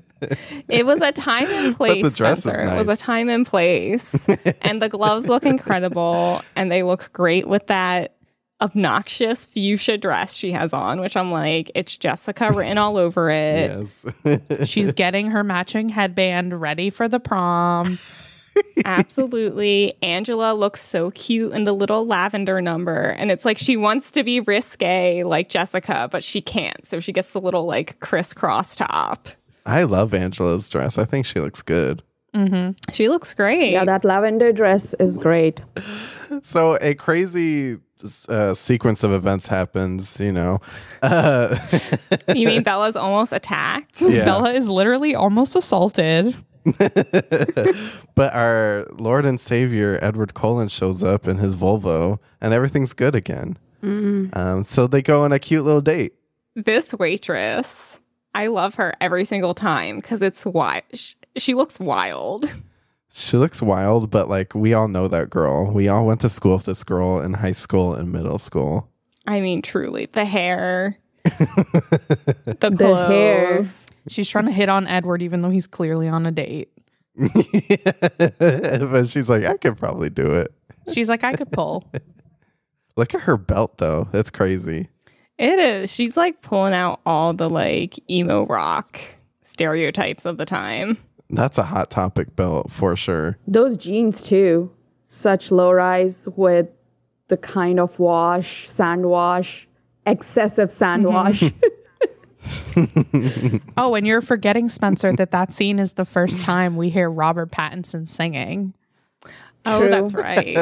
It was a time and <laughs> place. the dress is Spencer. It was a time and place. <laughs> and the gloves look incredible and they look great with that obnoxious fuchsia dress she has on, which I'm like, it's Jessica written all over it. yes. She's getting her matching headband ready for the prom. Absolutely. Angela looks so cute in the little lavender number. And it's like she wants to be risque like Jessica, but she can't. So she gets the little like crisscross top. I love Angela's dress. I think she looks good. Mm-hmm. She looks great. Yeah, that lavender dress is great. So a crazy uh, sequence of events happens. You know, uh, <laughs> you mean Bella's almost attacked? yeah. Bella is literally almost assaulted. <laughs> but our Lord and Savior Edward Cullen shows up in his Volvo, and everything's good again. Um, so they go on a cute little date. This waitress, I love her every single time because it's why She, she looks wild. <laughs> She looks wild, but like we all know that girl. We all went to school with this girl in high school and middle school. I mean, truly, the hair, <laughs> the clothes. hair. She's trying to hit on Edward, even though he's clearly on a date. <laughs> but she's like, I could probably do it. She's like, I could pull. <laughs> Look at her belt, though. That's crazy. It is. She's like pulling out all the like emo rock stereotypes of the time. That's a hot topic belt for sure. Those jeans too, such low rise with the kind of wash, sand wash, excessive sand mm-hmm. wash. <laughs> <laughs> Oh, and you're forgetting, Spencer, that that scene is the first time we hear Robert Pattinson singing. Oh, that's right.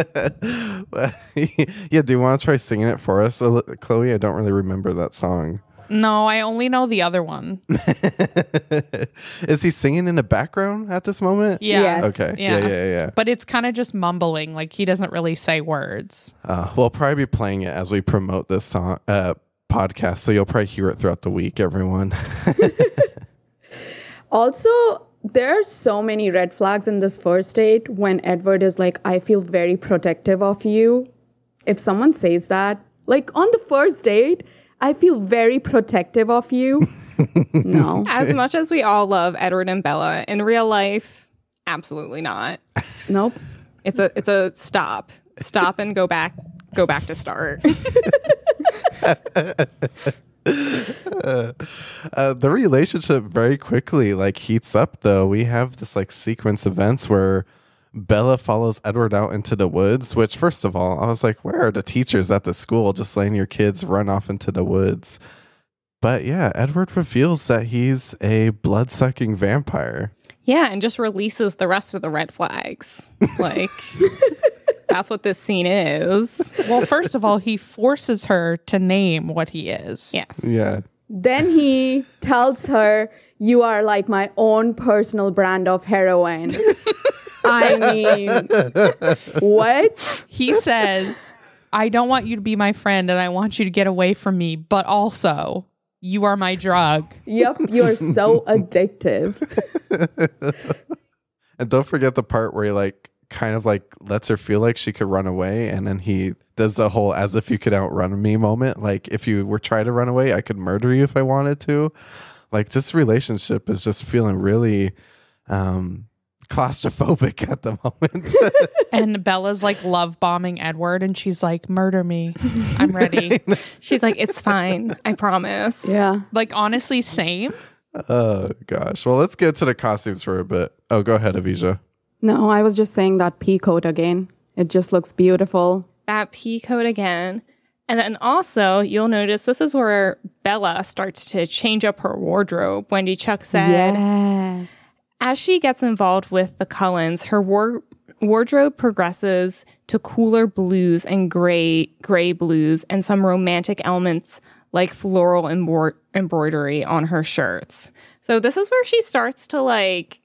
<laughs> yeah, do you want to try singing it for us, Chloe? I don't really remember that song. No, I only know the other one. <laughs> Is he singing in the background at this moment? Yeah. Yes. Okay. Yeah. Yeah, yeah, yeah. But it's kind of just mumbling, like he doesn't really say words. Uh, we'll probably be playing it as we promote this song, uh, podcast, so you'll probably hear it throughout the week, everyone. <laughs> Also, there are so many red flags in this first date when Edward is like, I feel very protective of you. If someone says that, like on the first date, I feel very protective of you. <laughs> no. as much as we all love Edward and Bella, in real life, absolutely not. Nope. It's a it's a stop. Stop and go back go back to start. <laughs> uh, the relationship very quickly like heats up though. We have this like sequence events where bella follows edward out into the woods which first of all i was like where are the teachers at the school just letting your kids run off into the woods? But yeah edward reveals that he's a blood-sucking vampire. Yeah, and just releases the rest of the red flags. Like <laughs> that's what this scene is. Well, first of all, he forces her to name what he is. Yes. yeah Then he tells her, You are like my own personal brand of heroin. <laughs> I mean, what? He says, I don't want you to be my friend and I want you to get away from me, but also, you are my drug. Yep, you're so <laughs> addictive. and don't forget the part where he like kind of like lets her feel like she could run away and then he does the whole as if you could outrun me moment like if you were trying to run away i could murder you if i wanted to like just relationship is just feeling really um claustrophobic <laughs> at the moment <laughs> And Bella's like love bombing Edward and she's like, murder me. I'm <laughs> ready. She's like, it's fine. I promise. Yeah. like, honestly, same. oh gosh well let's get to the costumes for a bit oh go ahead avisha No, I was just saying that pea coat again. It just looks beautiful. That pea coat again. And then also, you'll notice this is where Bella starts to change up her wardrobe. Wendy Chuck said, Yes. as she gets involved with the Cullens, her war- wardrobe progresses to cooler blues and gray gray blues and some romantic elements like floral embro- embroidery on her shirts. So this is where she starts to like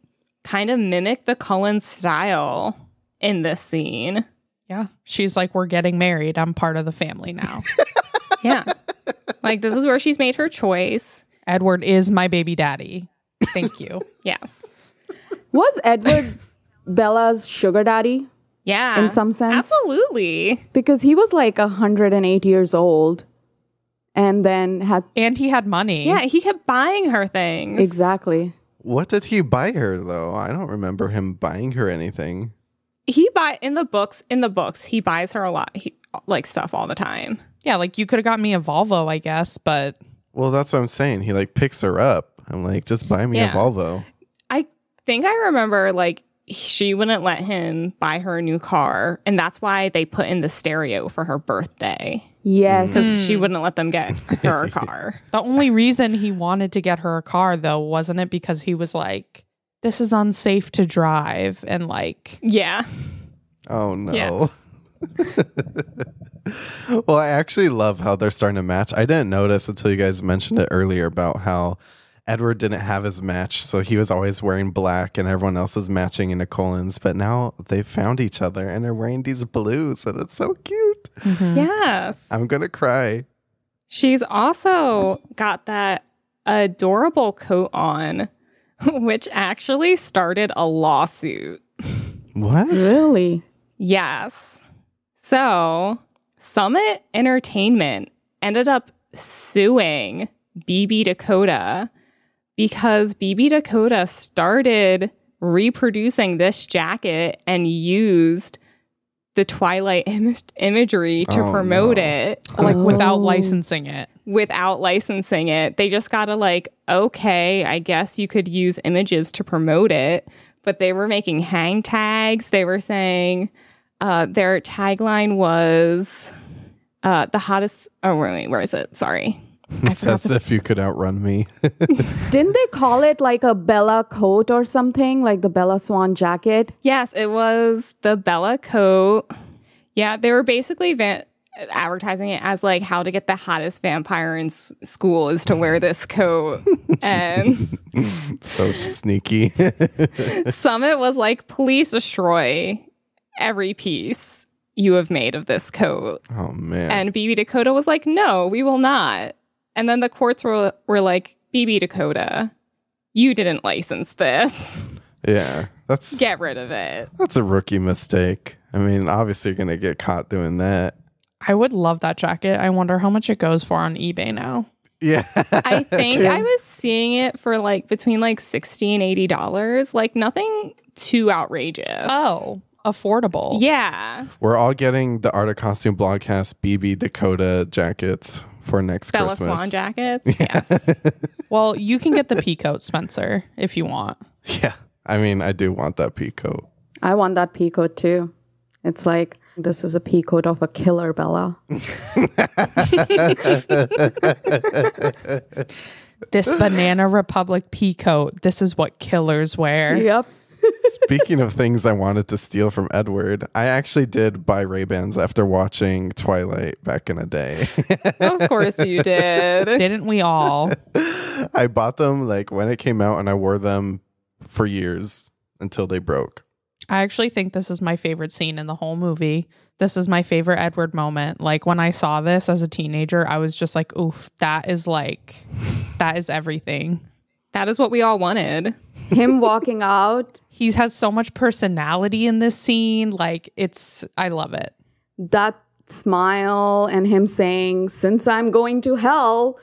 kind of mimic the Cullen style in this scene. Yeah. She's like, we're getting married. I'm part of the family now. <laughs> Yeah. like this is where she's made her choice. Edward is my baby daddy. Thank you. <laughs> Yes. Was Edward Bella's sugar daddy? Yeah. In some sense. Absolutely. Because he was like 108 years old and then had. And he had money. Yeah, he kept buying her things. Exactly. What did he buy her though? I don't remember him buying her anything. He buy in the books in the books he buys her a lot he, like stuff all the time. Yeah. Like, you could have got me a Volvo, I guess, but well that's what i'm saying. He like picks her up. I'm like just buy me Yeah. a volvo. I think i remember like she wouldn't let him buy her a new car and that's why they put in the stereo for her birthday Yes. because she hmm. wouldn't let them get her a <laughs> car the only reason he wanted to get her a car, though, wasn't it because he was like, this is unsafe to drive and like Yeah. Oh no. Yes. <laughs> well, I actually love how they're starting to match. I didn't notice until you guys mentioned it earlier about how Edward didn't have his match, so he was always wearing black and everyone else was matching into Cullens. But now they found each other and they're wearing these blues, and it's so cute. Mm-hmm. Yes. I'm gonna cry. She's also got that adorable coat on, <laughs> which actually started a lawsuit. What? Really? Yes. So, Summit Entertainment ended up suing BB Dakota because BB Dakota started reproducing this jacket and used the Twilight <laughs> Im- imagery to Oh, promote no. it like without Oh. licensing it. without licensing it. They just gotta like, okay, I guess you could use images to promote it. But they were making hang tags. They were saying uh, their tagline was uh, the hottest. Oh, wait, where is it? Sorry. I It's forgot as the- if you could outrun me. <laughs> Didn't they call it like a Bella coat or something, like the Bella Swan jacket? yes, it was the Bella coat. Yeah, they were basically va- advertising it as like how to get the hottest vampire in s- school is to wear this coat. <laughs> and so sneaky. <laughs> Summit was like, please destroy every piece you have made of this coat. oh man. And BB Dakota was like, no, we will not. And then the courts were, were like, BB Dakota, you didn't license this. yeah. That's <laughs> Get rid of it. that's a rookie mistake. I mean, obviously you're gonna get caught doing that. I would love that jacket. I wonder how much it goes for on eBay now. Yeah. I <laughs> think I was seeing it for like between like 60 and $80. Like nothing too outrageous. Oh, affordable. Yeah. We're all getting the Art of Costume Blogcast BB Dakota jackets for next Bella Christmas. Swan jackets. <laughs> Yes. Well, you can get the peacoat, Spencer, if you want. Yeah. I mean, I do want that peacoat. I want that pea coat too. It's like this is a pea coat of a killer Bella. <laughs> This Banana Republic peacoat. This is what killers wear. Yep. Speaking of things I wanted to steal from Edward, I actually did buy Ray-Bans after watching Twilight back in a day. of course you did. <laughs> Didn't we all? I bought them like when it came out and I wore them for years until they broke. I actually think this is my favorite scene in the whole movie. This is my favorite Edward moment. Like when I saw this as a teenager, I was just like, oof, that is like, that is everything. That is what we all wanted. Him walking out, He has so much personality in this scene. Like it's, I love it. that smile, and him saying, Since I'm going to hell,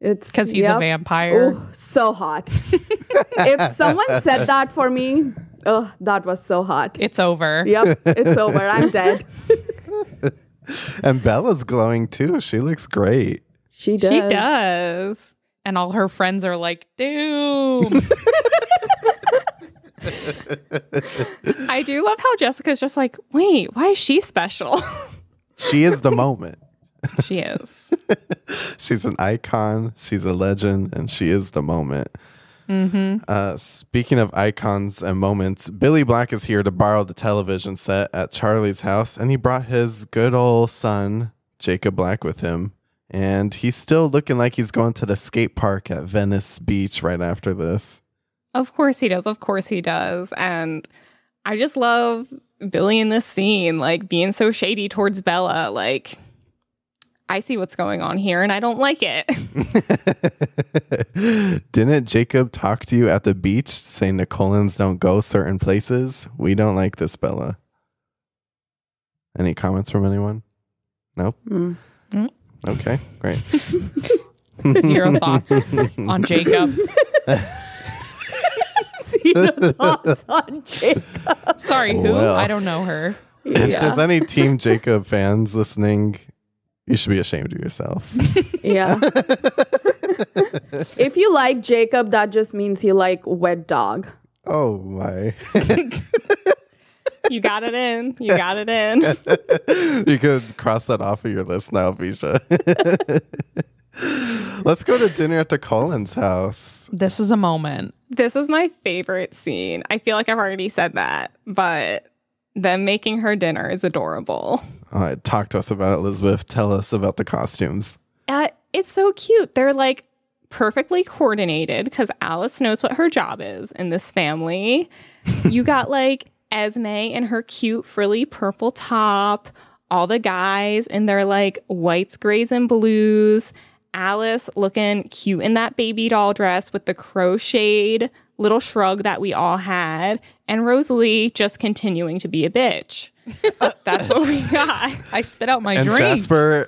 it's Because he's a vampire. Oh, so hot. <laughs> if someone said that for me, oh, that was so hot. It's over. Yep, it's over. I'm dead. <laughs> And Bella's glowing too. She looks great. She does. She does. And all her friends are like, doom. <laughs> I do love how Jessica's just like, wait, why is she special? <laughs> She is the moment. <laughs> she is. <laughs> She's an icon. She's a legend, and she is the moment. Uh, speaking of icons and moments, Billy Black is here to borrow the television set at Charlie's house, and he brought his good old son, Jacob Black, with him. And he's still looking like he's going to the skate park at Venice Beach right after this. Of course he does. Of course he does. And I just love Billy in this scene, like being so shady towards Bella. Like, I see what's going on here and I don't like it. <laughs> <laughs> Didn't Jacob talk to you at the beach saying the Cullens don't go certain places? We don't like this, Bella. Any comments from anyone? Nope. Mm. Okay, great. <laughs> Zero thoughts on Jacob. Zero <laughs> thoughts on Jake. Sorry, who? Well. I don't know her. If Yeah. there's any Team Jacob fans listening, you should be ashamed of yourself. <laughs> Yeah. if you like Jacob, that just means you like wet dog. oh my. <laughs> you got it in. You got it in. you could cross that off of your list now, Visha. <laughs> Let's go to dinner at the Cullens house. This is a moment. This is my favorite scene. I feel like I've already said that, but them making her dinner is adorable. All right, talk to us about it, Elizabeth. Tell us about the costumes. Uh, it's so cute. They're like perfectly coordinated because Alice knows what her job is in this family. you <laughs> got like Esme in her cute frilly purple top, all the guys in their like whites, grays, and blues. Alice looking cute in that baby doll dress with the crocheted little shrug that we all had, and Rosalie just continuing to be a bitch. <laughs> That's what we got. I spit out my And drink. Jasper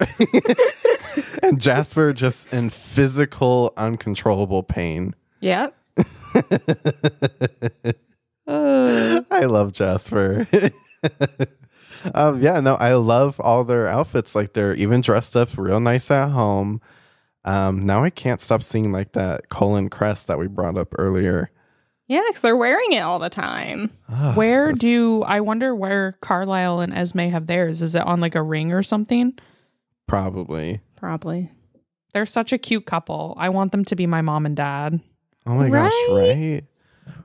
<laughs> <laughs> and Jasper just in physical uncontrollable pain. Yep. I love Jasper. um, yeah, no, I love all their outfits. Like they're even dressed up real nice at home. Um, now I can't stop seeing like that Cullen crest that we brought up earlier. Yeah, because they're wearing it all the time. Ah, Where that's- do I wonder where Carlisle and Esme have theirs? Is it on like a ring or something? probably? Probably. They're such a cute couple. I want them to be my mom and dad. Oh my gosh, Right? right?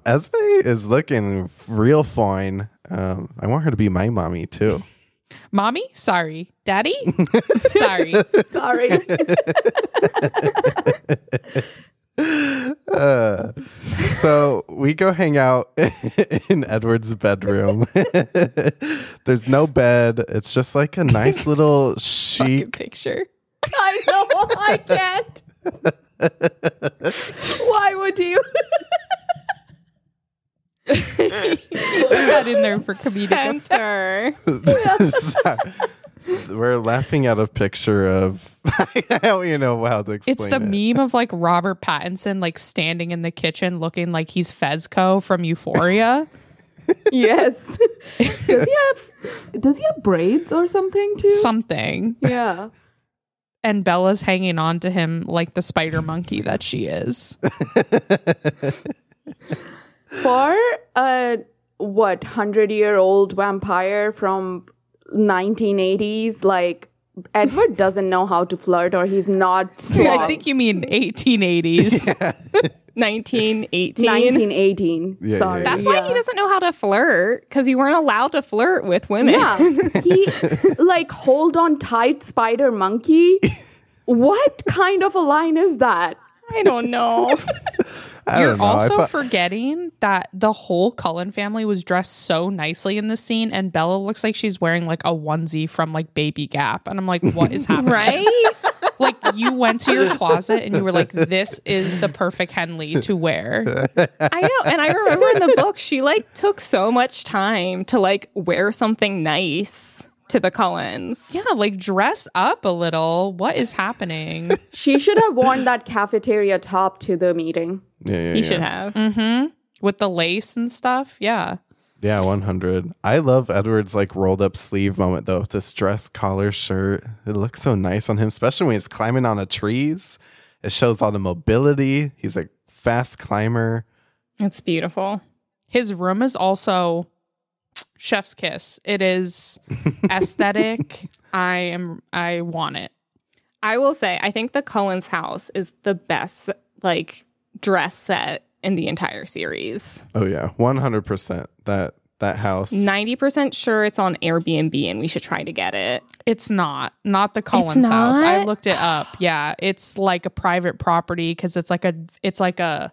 Esme is looking real fine. Um, I want her to be my mommy too. Mommy? Sorry. Daddy? <laughs> Sorry. Sorry. <laughs> Uh, so we go hang out <laughs> in Edward's bedroom. There's no bed. It's just like a nice little Fucking chic. picture. I know. I can't. Why would you? Put that in there for comedic effect. <laughs> We're laughing at a picture of. <laughs> I don't even know how to explain It's the it. meme of like Robert Pattinson like standing in the kitchen looking like he's Fezco from Euphoria. <laughs> yes. Does he have? Does he have braids or something too? Something. yeah. And Bella's hanging on to him like the spider monkey that she is. For a what hundred year old vampire from 1980s, like Edward doesn't know how to flirt, or he's not. <laughs> I think you mean 1880s. 1918. 1918. <laughs> Yeah, Sorry. yeah, That's why he doesn't know how to flirt because you weren't allowed to flirt with women. Yeah. <laughs> he like hold on tight spider monkey. What kind of a line is that? I don't know. I You're don't know. I also thought- forgetting that the whole Cullen family was dressed so nicely in this scene, and Bella looks like she's wearing like a onesie from like Baby Gap. And I'm like, what is <laughs> happening? right? <laughs> Like, you went to your closet and you were like, this is the perfect Henley to wear. <laughs> I know. And I remember in the book, she like took so much time to like wear something nice to the Cullens. Yeah, like dress up a little. What is happening? She should have worn that cafeteria top to the meeting. Yeah, yeah, He yeah. should have. mm-hmm. With the lace and stuff. Yeah. Yeah, 100. I love Edward's like rolled up sleeve moment though. with This dress collar shirt. It looks so nice on him, especially when he's climbing on the trees. It shows all the mobility. He's a fast climber. It's beautiful. His room is also chef's kiss. It is <laughs> aesthetic. I am I want it. I will say, I think the Cullens house is the best like dress set in the entire series. Oh yeah, 100%. That that house. 90% sure it's on Airbnb and we should try to get it. It's not. Not the Cullens It's house. I looked it up. <gasps> Yeah, it's like a private property cuz it's like a it's like a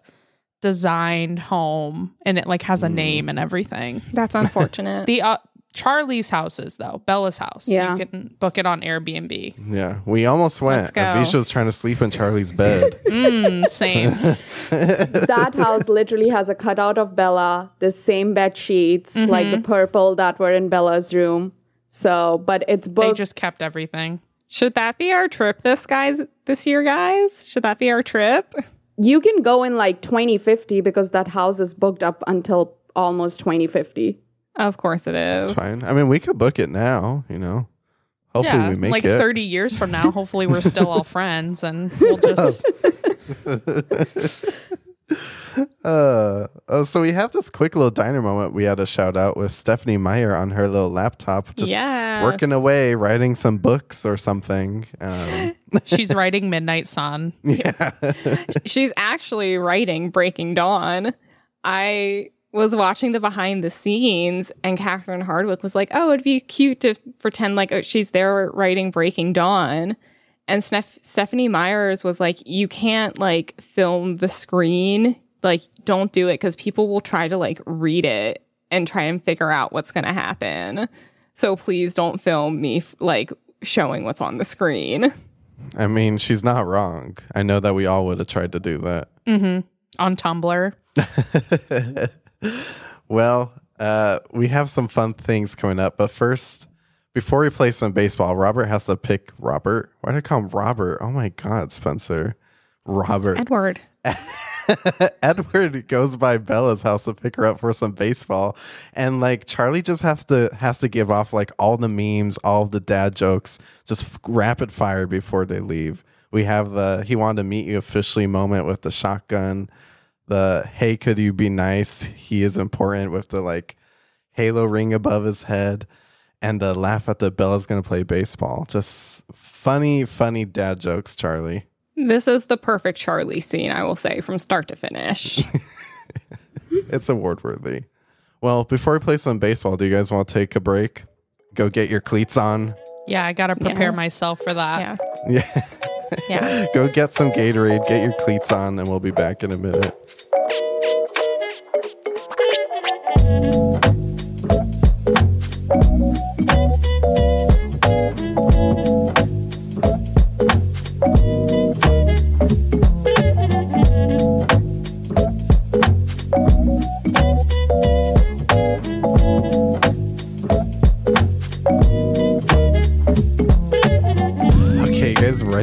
designed home and it like has a name and everything. That's <laughs> unfortunate. The uh, Charlie's houses though, Bella's house. Yeah. You can book it on Airbnb. Yeah, we almost went. Let's go. Avisha was trying to sleep in Charlie's bed. <laughs> Mm, same. <laughs> That house literally has a cutout of Bella, the same bed sheets, like the purple that were in Bella's room. So, but it's they just kept everything. Should that be our trip this guys this year, guys? Should that be our trip? you can go in like 2050 because that house is booked up until almost 2050. Of course it is. It's fine. I mean, we could book it now, you know. Hopefully yeah, we make it. like it. 30 years from now, hopefully we're still all <laughs> friends and we'll just <laughs> Uh, oh, so we have this quick little diner moment we had a shout out with Stephanie Meyer on her little laptop, just Yes. working away, writing some books or something. Um, <laughs> She's writing Midnight Sun. yeah. She's actually writing Breaking Dawn. I was watching the behind the scenes, and Catherine Hardwicke was like, "Oh, it'd be cute to pretend like oh, she's there writing Breaking Dawn." And Steph- Stephanie Meyers was like, "You can't like film the screen. Like, don't do it because people will try to like read it and try and figure out what's going to happen. So please don't film me f- like showing what's on the screen." I mean, she's not wrong. I know that we all would have tried to do that. Mm-hmm. on Tumblr. <laughs> Well, uh, we have some fun things coming up, but first, before we play some baseball, Robert has to pick Robert. Why did I call him Robert? Oh my God, Spencer. Robert. Edward. <laughs> Edward goes by Bella's house to pick her up for some baseball, and like Charlie just has to has to give off like all the memes, all the dad jokes, just rapid fire before they leave. We have the he wanted to meet you officially moment with the shotgun, the hey could you be nice? He is important with the like halo ring above his head, and the laugh at the Bella's gonna play baseball. Just funny, funny dad jokes, Charlie. This is the perfect Charlie scene, I will say, from start to finish. <laughs> it's award worthy. Well, before we play some baseball, do you guys want to take a break? Go get your cleats on. Yeah, I gotta prepare Yes. myself for that. yeah. Yeah. <laughs> Yeah. <laughs> Go get some Gatorade, get your cleats on, and we'll be back in a minute.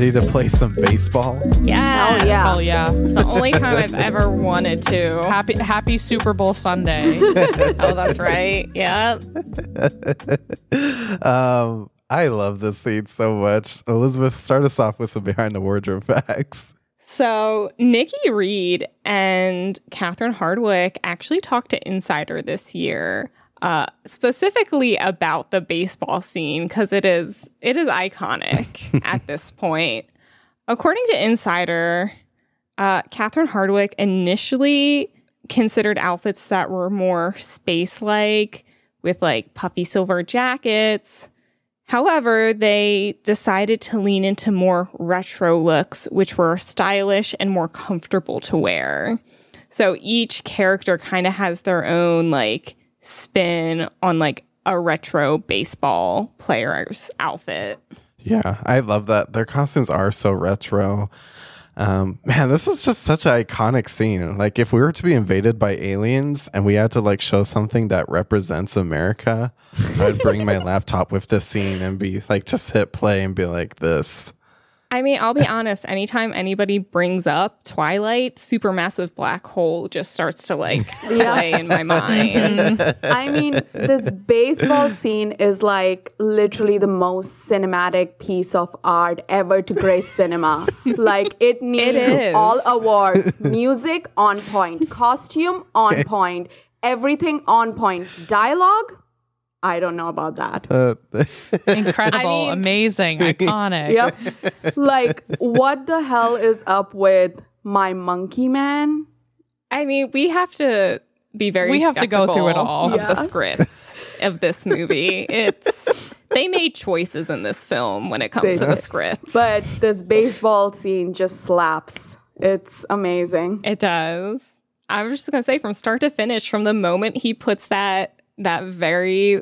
Ready to play some baseball? Yeah. Oh, yeah. Oh yeah. The only time I've <laughs> ever wanted to. Happy Happy Super Bowl Sunday. <laughs> Oh, that's right. Yeah. <laughs> Um, I love this scene so much. Elizabeth, start us off with some behind the wardrobe facts. So Nikki Reed and Catherine Hardwicke actually talked to Insider this year, uh, specifically about the baseball scene because it is it is iconic <laughs> at this point. According to Insider, uh, Catherine Hardwicke initially considered outfits that were more space like, with like puffy silver jackets. However, they decided to lean into more retro looks, which were stylish and more comfortable to wear. So each character kind of has their own like spin on like a retro baseball player's outfit. Yeah, I love that. Their costumes are so retro. Um, man, this is just such an iconic scene. Like, if we were to be invaded by aliens and we had to like show something that represents America, I'd bring my <laughs> laptop with this scene and be like, just hit play and be like, this. I mean, I'll be honest, anytime anybody brings up Twilight, supermassive black hole just starts to like <laughs> play in my mind. Mm-hmm. I mean, this baseball scene is like literally the most cinematic piece of art ever to grace cinema. <laughs> Like it needs is. all awards. Music on point, costume on <laughs> point, everything on point. Dialogue, I don't know about that. Uh, <laughs> Incredible, I mean- amazing, <laughs> iconic. Yep. like what the hell is up with my monkey man? I mean, we have to be very We have to go through it skeptical all. of Yeah. the scripts of this movie. <laughs> It's they made choices in this film when it comes They to the did. script. But this baseball scene just slaps. It's amazing. It does. I was just gonna say from start to finish, from the moment he puts that that very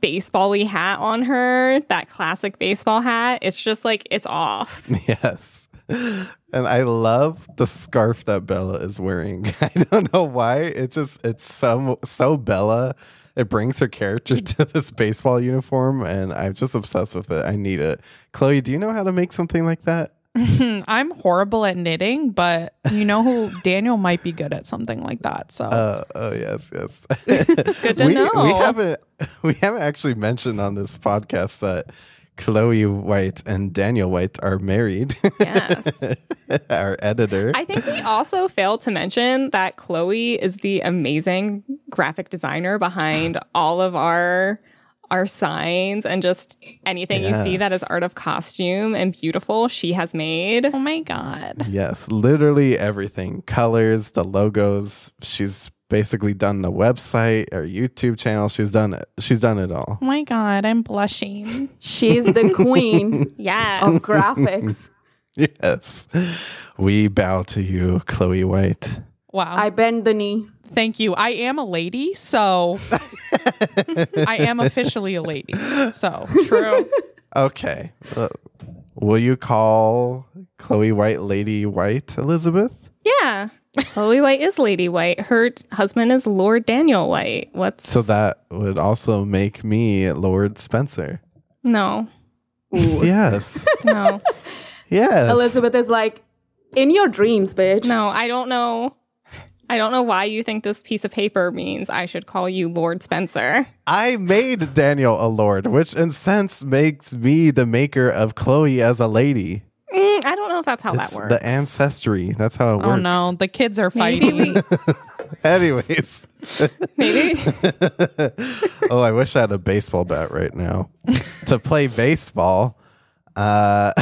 baseball-y hat on her, that classic baseball hat, it's just like it's off. <laughs> yes. And I love the scarf that Bella is wearing. <laughs> I don't know why. It just it's so so Bella. It brings her character <laughs> to this baseball uniform and I'm just obsessed with it. I need it. Chloe, do you know how to make something like that? <laughs> I'm horrible at knitting, but you know who <laughs> Daniel might be good at something like that. So Uh, oh yes, yes. <laughs> Good to we, know. we haven't we haven't actually mentioned on this podcast that Chloe White and Daniel White are married. Yes. Our editor. I think we also failed to mention that Chloe is the amazing graphic designer behind <gasps> all of our our signs and just anything you see that is art of costume and beautiful she has made. Oh my god. yes, literally everything. Colors, the logos. She's basically done the website or YouTube channel. She's done it. She's done it all. Oh my god, I'm blushing. She's the <laughs> queen Yes. of graphics. <laughs> Yes. We bow to you, Chloe White. Wow. I bend the knee. Thank you. I am a lady, so <laughs> I am officially a lady. So True. Okay. Uh, will you call Chloe White Lady White, Elizabeth? yeah. Chloe White is Lady White. Her husband is Lord Daniel White. What's So that would also make me Lord Spencer. No. Yes. <laughs> No. Yes. Elizabeth is like, in your dreams, bitch. No, I don't know. I don't know why you think this piece of paper means I should call you Lord Spencer. I made Daniel a lord, which in sense makes me the maker of Chloe as a lady. Mm, I don't know if that's how It's that works. the ancestry. That's how it works. Oh no, the kids are Maybe fighting. we, <laughs> Anyways. <laughs> maybe. <laughs> oh, I wish I had a baseball bat right now to play baseball. Uh,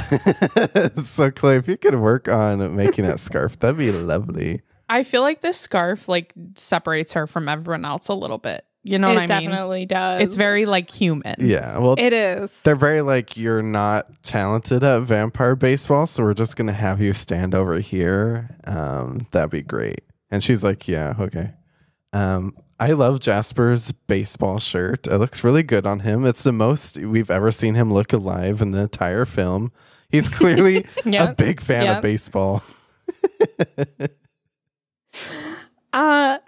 so Chloe, if you could work on making that scarf, that'd be lovely. I feel like this scarf like separates her from everyone else a little bit. You know it what I mean? definitely does. It's very like human. Yeah. Well, It is. they're very like you're not talented at vampire baseball, so we're just gonna have you stand over here. Um, that'd be great. And she's like, yeah, okay. Um, I love Jasper's baseball shirt. It looks really good on him. It's the most we've ever seen him look alive in the entire film. He's clearly <laughs> a big fan Yep. of baseball. <laughs> <laughs> Uh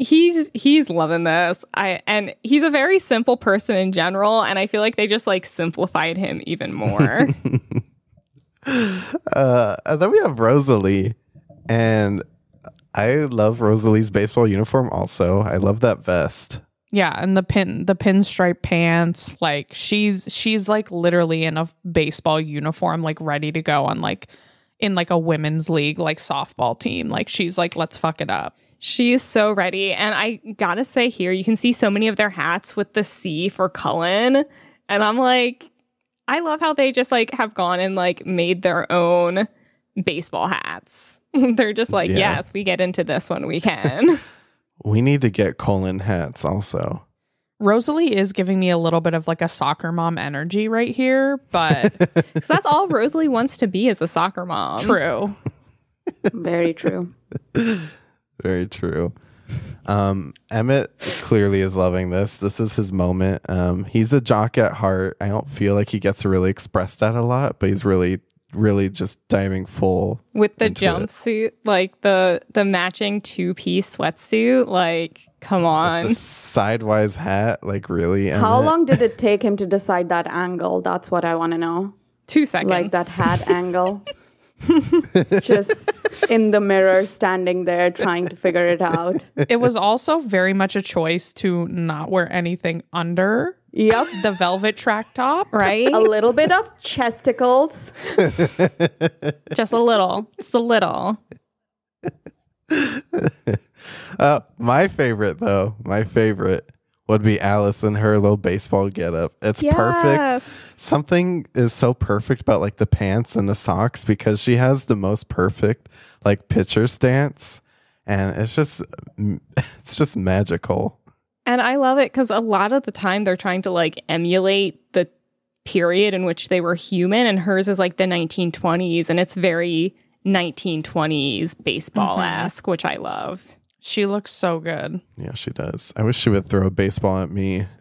he's he's loving this. I and he's a very simple person in general, and I feel like they just like simplified him even more. <laughs> Uh, and then we have Rosalie, and I love Rosalie's baseball uniform. Also, I love that vest. Yeah, and the pin the pinstripe pants, like she's she's like literally in a baseball uniform, like ready to go on like in like a women's league, like softball team. Like she's like, let's fuck it up. She's so ready. And I gotta say here, you can see so many of their hats with the C for Cullen. And I'm like, I love how they just like have gone and like made their own baseball hats. <laughs> They're just like, Yeah. yes, we get into this when we can. <laughs> We need to get Cullen hats also. Rosalie is giving me a little bit of like a soccer mom energy right here, but Because <laughs> <laughs> that's all Rosalie wants to be is a soccer mom. true. <laughs> Very true. Very true. Um, Emmett clearly is loving this. This is his moment. Um, he's a jock at heart. I don't feel like he gets to really express that a lot, but he's really, really just diving full. With the into it. jumpsuit, like the the matching two piece sweatsuit, like come on. The sidewise hat, like really. How Emmett? long did it take him to decide that angle? That's what I want to know. Two seconds. Like that hat angle. <laughs> Just in the mirror, standing there trying to figure it out. It was also very much a choice to not wear anything under Yep. the velvet track top. right? A little bit of chesticles. <laughs> just a little. Just a little. <laughs> Uh, my favorite though, my favorite would be Alice in her little baseball getup. It's perfect. Something is so perfect about like the pants and the socks because she has the most perfect like pitcher stance, and it's just <laughs> it's just magical. And I love it because a lot of the time they're trying to like emulate the period in which they were human, and hers is like the 1920s, and it's very 1920s baseball esque, which I love. She looks so good. Yeah, she does. I wish she would throw a baseball at me. <laughs>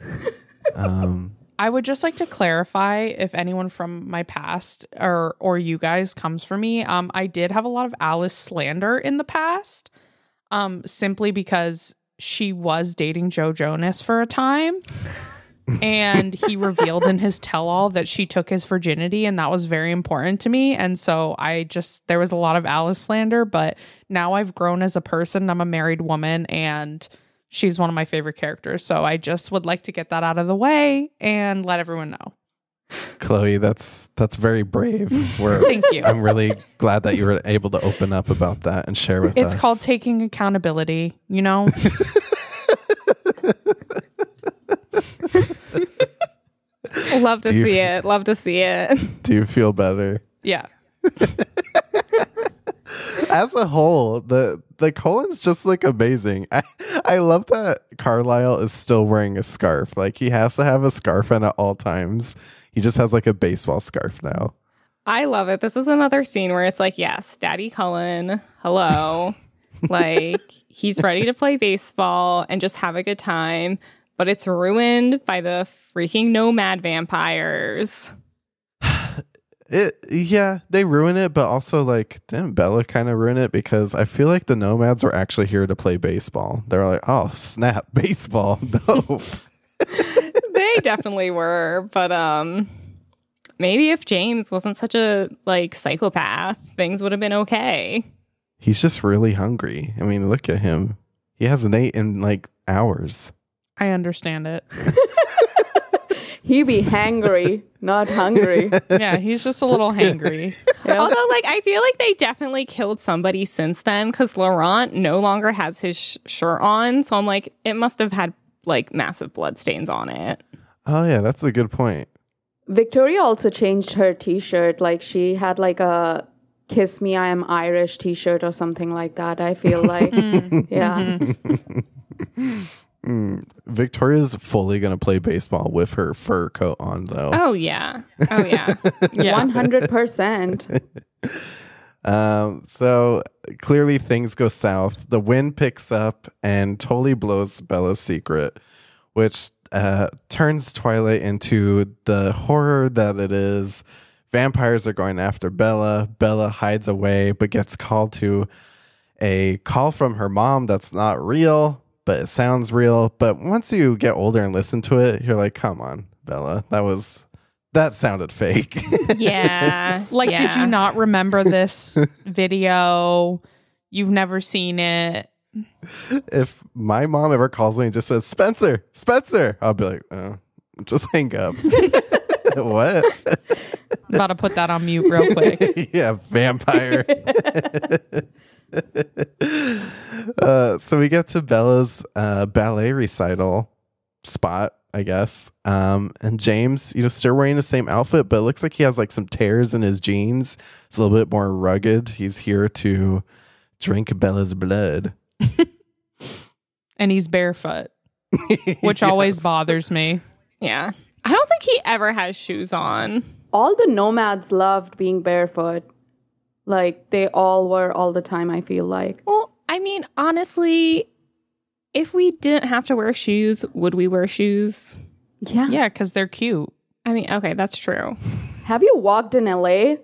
Um, I would just like to clarify if anyone from my past or or you guys comes for me. Um, I did have a lot of Alice slander in the past, um, simply because she was dating Joe Jonas for a time, <laughs> and he revealed in his tell-all that she took his virginity, and that was very important to me. And so I just there was a lot of Alice slander, but now I've grown as a person. I'm a married woman, and she's one of my favorite characters. So I just would like to get that out of the way and let everyone know. Chloe, that's that's very brave. We're, Thank you. I'm really glad that you were able to open up about that and share with us. It's called taking accountability, you know? <laughs> <laughs> Love to Do you- see it. Love to see it. <laughs> Do you feel better? yeah. <laughs> As a whole, the the Cullens just like amazing. I, I love that Carlisle is still wearing a scarf. Like he has to have a scarf on at all times. He just has like a baseball scarf now. I love it. This is another scene where it's like, yes, Daddy Cullen, hello. like he's ready to play baseball and just have a good time, but it's ruined by the freaking nomad vampires. <sighs> It yeah, they ruin it, but also like didn't Bella kind of ruin it because I feel like the nomads were actually here to play baseball. They're like, oh snap, <laughs> baseball, <laughs> dope. <laughs> they definitely were, but um maybe if James wasn't such a like psychopath, things would have been okay. He's just really hungry. I mean, look at him. He hasn't ate in like hours. I understand it. <laughs> He be hangry, not hungry. Yeah, he's just a little hangry. Yeah. Although, like, I feel like they definitely killed somebody since then because Laurent no longer has his sh- shirt on. So I'm like, it must have had like massive blood stains on it. Oh yeah, that's a good point. Victoria also changed her t-shirt. Like she had like a "Kiss Me, I Am Irish" t-shirt or something like that. I feel like, mm-hmm. yeah. Mm-hmm. Victoria's fully gonna play baseball with her fur coat on though. Oh, yeah. Oh, yeah. <laughs> Yeah. One hundred percent. <laughs> Um, so clearly things go south. The wind picks up and totally blows Bella's secret, which uh, turns Twilight into the horror that it is. Vampires are going after Bella. Bella hides away, but gets called to a call from her mom that's not real, but it sounds real. But once you get older and listen to it, you're like, come on, Bella, that was that sounded fake. <laughs> Yeah. Like, did you not remember <laughs> this video? You've never seen it. if my mom ever calls me and just says Spencer, Spencer, I'll be like, oh, just hang up. <laughs> what? About to put that on mute real quick. yeah, vampire. <laughs> uh, so we get to Bella's uh, ballet recital spot, I guess. Um, and James, you know, still wearing the same outfit, but it looks like he has like some tears in his jeans. It's a little bit more rugged. He's here to drink Bella's blood. <laughs> And he's barefoot, which <laughs> always bothers me. Yeah. I don't think he ever has shoes on. All the nomads loved being barefoot. Like they all were all the time. I feel like. Well, I mean, honestly, if we didn't have to wear shoes, would we wear shoes? Yeah. Yeah, because they're cute. I mean, okay, that's true. Have you walked in LA?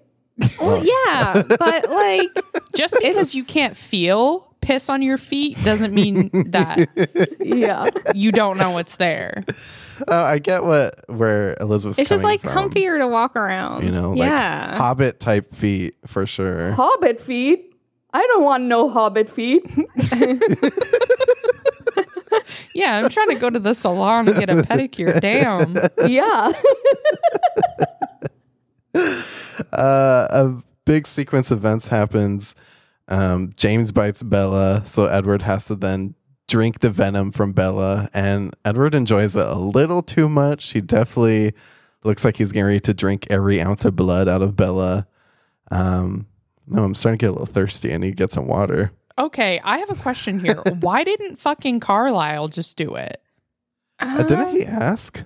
Well, yeah, but like, Just because you can't feel piss on your feet doesn't mean <laughs> that Yeah. you don't know what's there. Uh, I get what where Elizabeth's it's just like from. comfier to walk around. You know, like yeah. hobbit type feet for sure. Hobbit feet. I don't want no hobbit feet. <laughs> Yeah, I'm trying to go to the salon and get a pedicure. Damn. yeah. <laughs> uh, a big sequence of events happens. Um, James bites Bella, so Edward has to then drink the venom from Bella, and Edward enjoys it a little too much. He definitely looks like he's getting ready to drink every ounce of blood out of Bella. Um, no, I'm starting to get a little thirsty. I need to get some water. Okay, I have a question here. <laughs> Why didn't fucking Carlisle just do it? Uh, didn't he ask?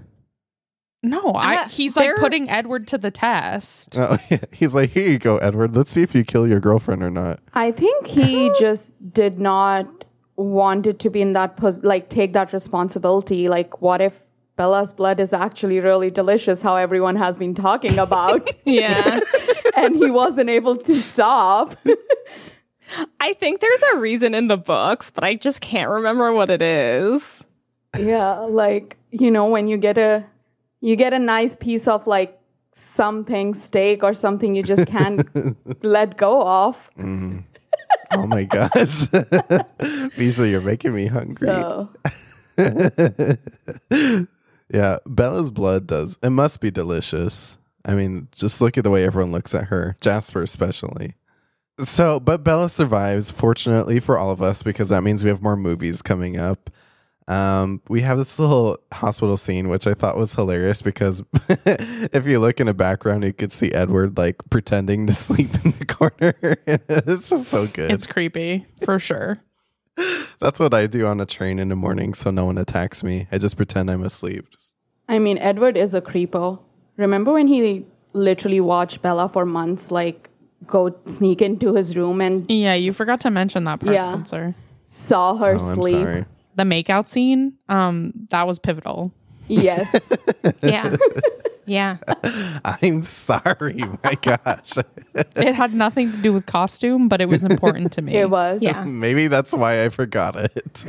No, I he's like putting Edward to the test. Oh, <laughs> yeah. He's like, here you go, Edward. Let's see if you kill your girlfriend or not. I think he <laughs> just did not wanted to be in that pos- like take that responsibility. Like, what if Bella's blood is actually really delicious? How everyone has been talking about, <laughs> yeah. and he wasn't able to stop. I think there's a reason in the books, but I just can't remember what it is. yeah, like you know when you get a you get a nice piece of like something steak or something you just can't <laughs> let go of. Mm-hmm. <laughs> Oh my gosh. <laughs> Bisha, you're making me hungry. So Yeah, Bella's blood does. It must be delicious. I mean, just look at the way everyone looks at her, Jasper especially. So, but Bella survives, fortunately for all of us, because that means we have more movies coming up. Um, we have this little hospital scene, which I thought was hilarious because <laughs> if you look in the background, you could see Edward like pretending to <laughs> sleep in the corner. <laughs> it's just so good. It's creepy for sure. That's what I do on a train in the morning so no one attacks me. I just pretend I'm asleep. I mean, Edward is a creepo. Remember when he literally watched Bella for months, like go sneak into his room and Yeah, you forgot to mention that part, Yeah. Spencer. saw her oh, I'm sleep? Sorry. The makeout scene, um, that was pivotal. Yes. <laughs> Yeah. yeah. <laughs> I'm sorry. My gosh. <laughs> It had nothing to do with costume, but it was important to me. it was. Yeah. Maybe that's why I forgot it.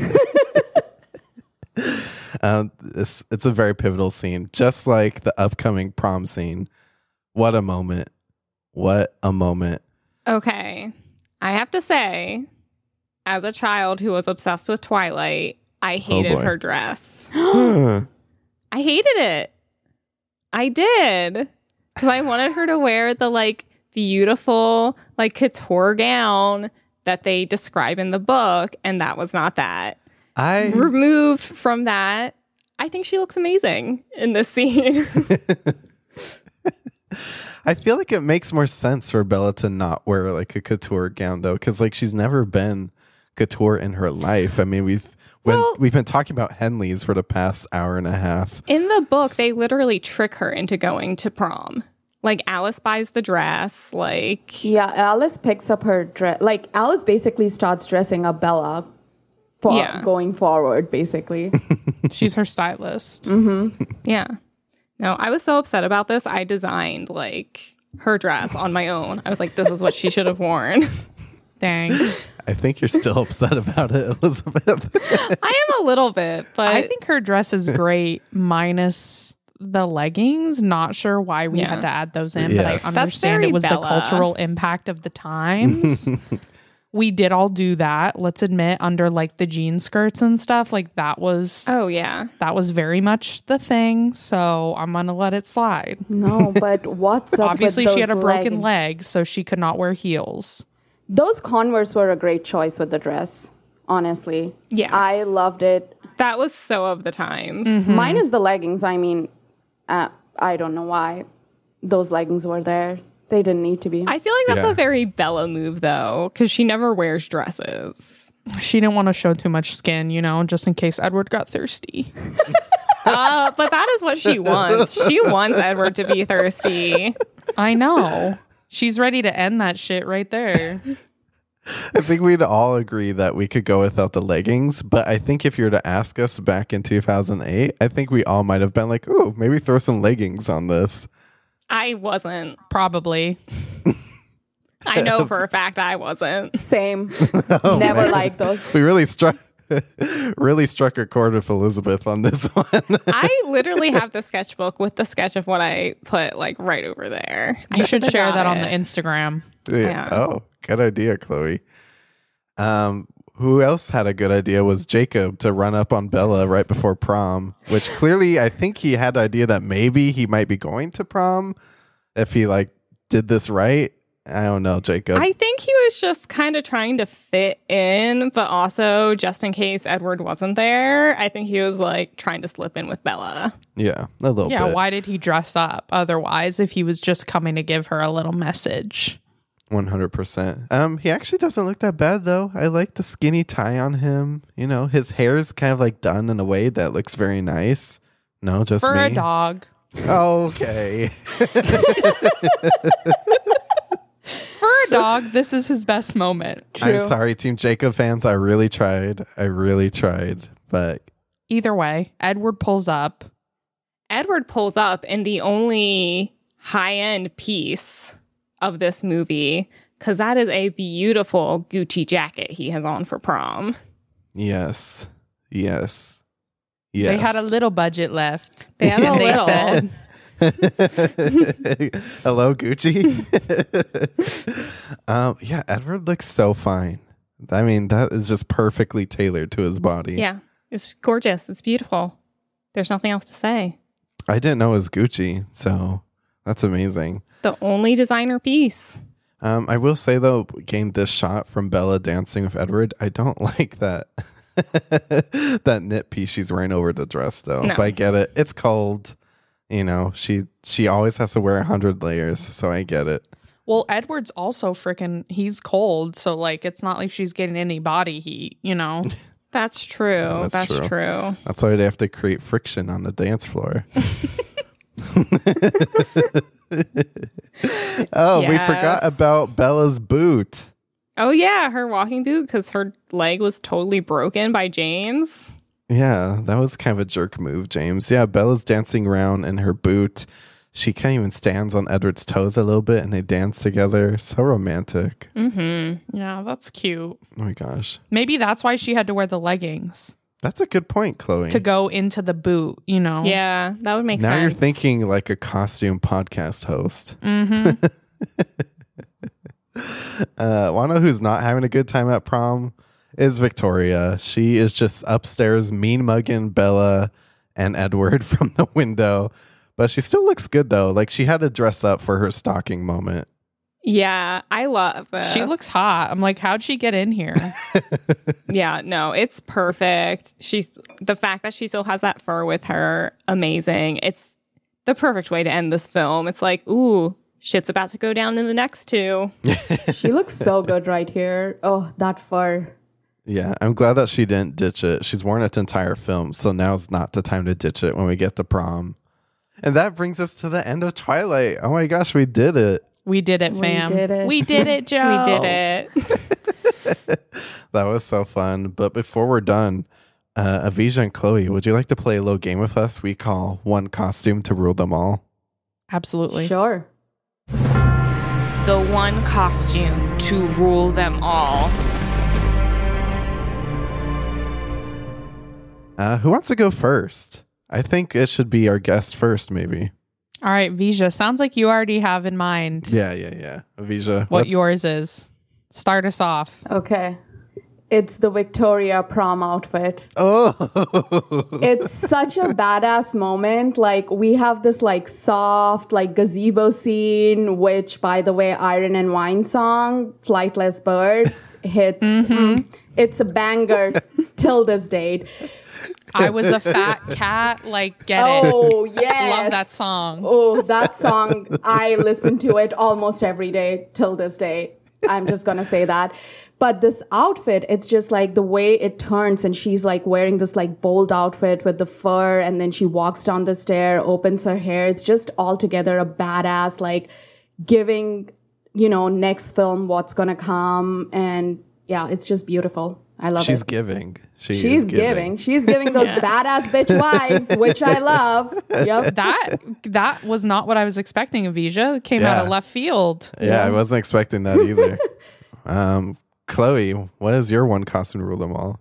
um, it's, it's a very pivotal scene, just like the upcoming prom scene. What a moment. What a moment. Okay. I have to say, as a child who was obsessed with Twilight, I oh, hated boy. her dress. <gasps> I hated it. I did. Because I wanted her to wear the like beautiful, like couture gown that they describe in the book. And that was not that. I Removed from that, I think she looks amazing in this scene. <laughs> I feel like it makes more sense for Bella to not wear like a couture gown though, because like she's never been couture in her life. I mean, we've when Well- we've been talking about Henleys for the past hour and a half. in the book, they literally trick her into going to prom. Like Alice buys the dress, like Yeah, Alice picks up her dress. Like Alice basically starts dressing up Bella for Yeah. going forward, basically. <laughs> She's her stylist. Mm-hmm. Yeah. No, I was so upset about this. I designed like her dress on my own. I was like, this is what she should have worn. <laughs> Dang. I think you're still <laughs> upset about it, Elizabeth. <laughs> I am a little bit, but I think her dress is great, minus the leggings. Not sure why we Yeah. had to add those in, Yes. but I understand it was Bella. the cultural impact of the times. <laughs> we did all do that. Let's admit, under like the jean skirts and stuff, like that was oh yeah. that was very much the thing. So I'm gonna let it slide. no, but what's up? Obviously, with she had a broken leggings? leg, so she could not wear heels. Those Converse were a great choice with the dress. Honestly, Yeah. I loved it. That was so of the times. Mm-hmm. Minus the leggings. I mean, uh, I don't know why those leggings were there. They didn't need to be. I feel like that's Yeah. a very Bella move though, because she never wears dresses. She didn't want to show too much skin, you know, just in case Edward got thirsty. <laughs> Uh, but that is what she wants. She wants Edward to be thirsty. I know. She's ready to end that shit right there. <laughs> I think we'd all agree that we could go without the leggings, but I think if you were to ask us back in 2008, I think we all might have been like, "Ooh, maybe throw some leggings on this." I wasn't. Probably. <laughs> I know <laughs> for a fact I wasn't. Same. Oh, Never liked those. We really struck <laughs> really struck a chord with Elizabeth on this <laughs> one. I literally have the sketchbook with the sketch of what I put like right over there. I You should share that on it. the Instagram. Yeah. Oh, good idea, Chloe. Um, who else had a good idea was Jacob to run up on Bella right before prom, which clearly I think he had the idea that maybe he might be going to prom if he like did this right. I don't know, Jacob. I think he was just kind of trying to fit in, but also just in case Edward wasn't there, I think he was like trying to slip in with Bella. yeah, a little Yeah, bit. why did he dress up otherwise if he was just coming to give her a little message? One hundred percent. Um, he actually doesn't look that bad though. I like the skinny tie on him. You know, his hair is kind of like done in a way that looks very nice. No, just For me. a dog. <laughs> Okay. <laughs> <laughs> For a dog, this is his best moment. I'm sorry, Team Jacob fans. I really tried. I really tried, but Either way, Edward pulls up. Edward pulls up in the only high end piece of this movie because that is a beautiful Gucci jacket he has on for prom. yes, yes, yes. They had a little budget left. They had a And they little. said, <laughs> Hello, Gucci. <laughs> um, yeah, Edward looks so fine. I mean, that is just perfectly tailored to his body. Yeah, it's gorgeous. It's beautiful. There's nothing else to say. I didn't know it was Gucci, so that's amazing. The only designer piece. Um, I will say though, gained this shot from Bella dancing with Edward, I don't <laughs> like that that knit piece she's wearing over the dress though. No. But I get it. It's cold. You know, she she always has to wear a hundred layers, so I get it. Well, Edward's also freaking he's cold, so like it's not like she's getting any body heat, you know. <laughs> That's true. that's that's true. true. That's why they have to create friction on the dance floor. <laughs> <laughs> oh, we forgot about Bella's boot. Oh yeah, her walking boot because her leg was totally broken by James. Yeah, that was kind of a jerk move, James. Yeah, Bella's dancing around in her boot. She kind of even stands on Edward's toes a little bit and they dance together. So romantic. Mm-hmm. yeah, that's cute. Oh my gosh. Maybe that's why she had to wear the leggings That's a good point, Chloe. to go into the boot, you know. Yeah, that would make now sense. Now you're thinking like a costume podcast host. Mm-hmm. <laughs> Uh, wanna know who's not having a good time at prom? Is Victoria. She is just upstairs mean mugging Bella and Edward <laughs> from the window. But she still looks good though. Like she had to dress up for her stalking moment. Yeah, I love this. She looks hot. I'm like, how'd she get in here? <laughs> Yeah, no, it's perfect. She's the fact that she still has that fur with her, amazing. It's the perfect way to end this film. It's like, ooh, shit's about to go down in the next two. <laughs> She looks so good right here. Oh, that fur. Yeah, I'm glad that she didn't ditch it. She's worn it the entire film, so now's not the time to ditch it when we get to prom. And that brings us to the end of Twilight. Oh my gosh, we did it. We did it, We did it. We did it, <laughs> Joe. We did it. <laughs> That was so fun. But before we're done, uh, Avisha and Chloe, would you like to play a little game with us we call One Costume to Rule Them All? Absolutely. Sure. the one costume to rule them all. Uh, who wants to go first? I think it should be our guest first, maybe. All right, Vija. Sounds like you already have in mind Yeah, yeah, yeah. Avisha. what what's- yours is. Start us off. Okay. It's the Victoria prom outfit. Oh, <laughs> It's such a badass moment. Like we have this like soft like gazebo scene, which by the way, Iron and Wine song, Flightless Bird, hits. Mm, It's a banger <laughs> till this date. I was a fat <laughs> cat. Like, get it. Oh yes. Love that song. Oh, that song. I listen to it almost every day till this day. I'm just going to say that. But this outfit, it's just like the way it turns and she's like wearing this like bold outfit with the fur and then she walks down the stair, opens her hair. It's just altogether a badass, like giving, you know, next film what's going to come. And yeah, it's just beautiful. I love she's it. She's giving. She She's is giving. She's giving those <laughs> badass bitch vibes, which I love. <laughs> Yep. That that was not what I was expecting of Vija. It came out of left field. Yeah, I wasn't expecting that either. <laughs> um, Chloe, what is your one costume rule them all?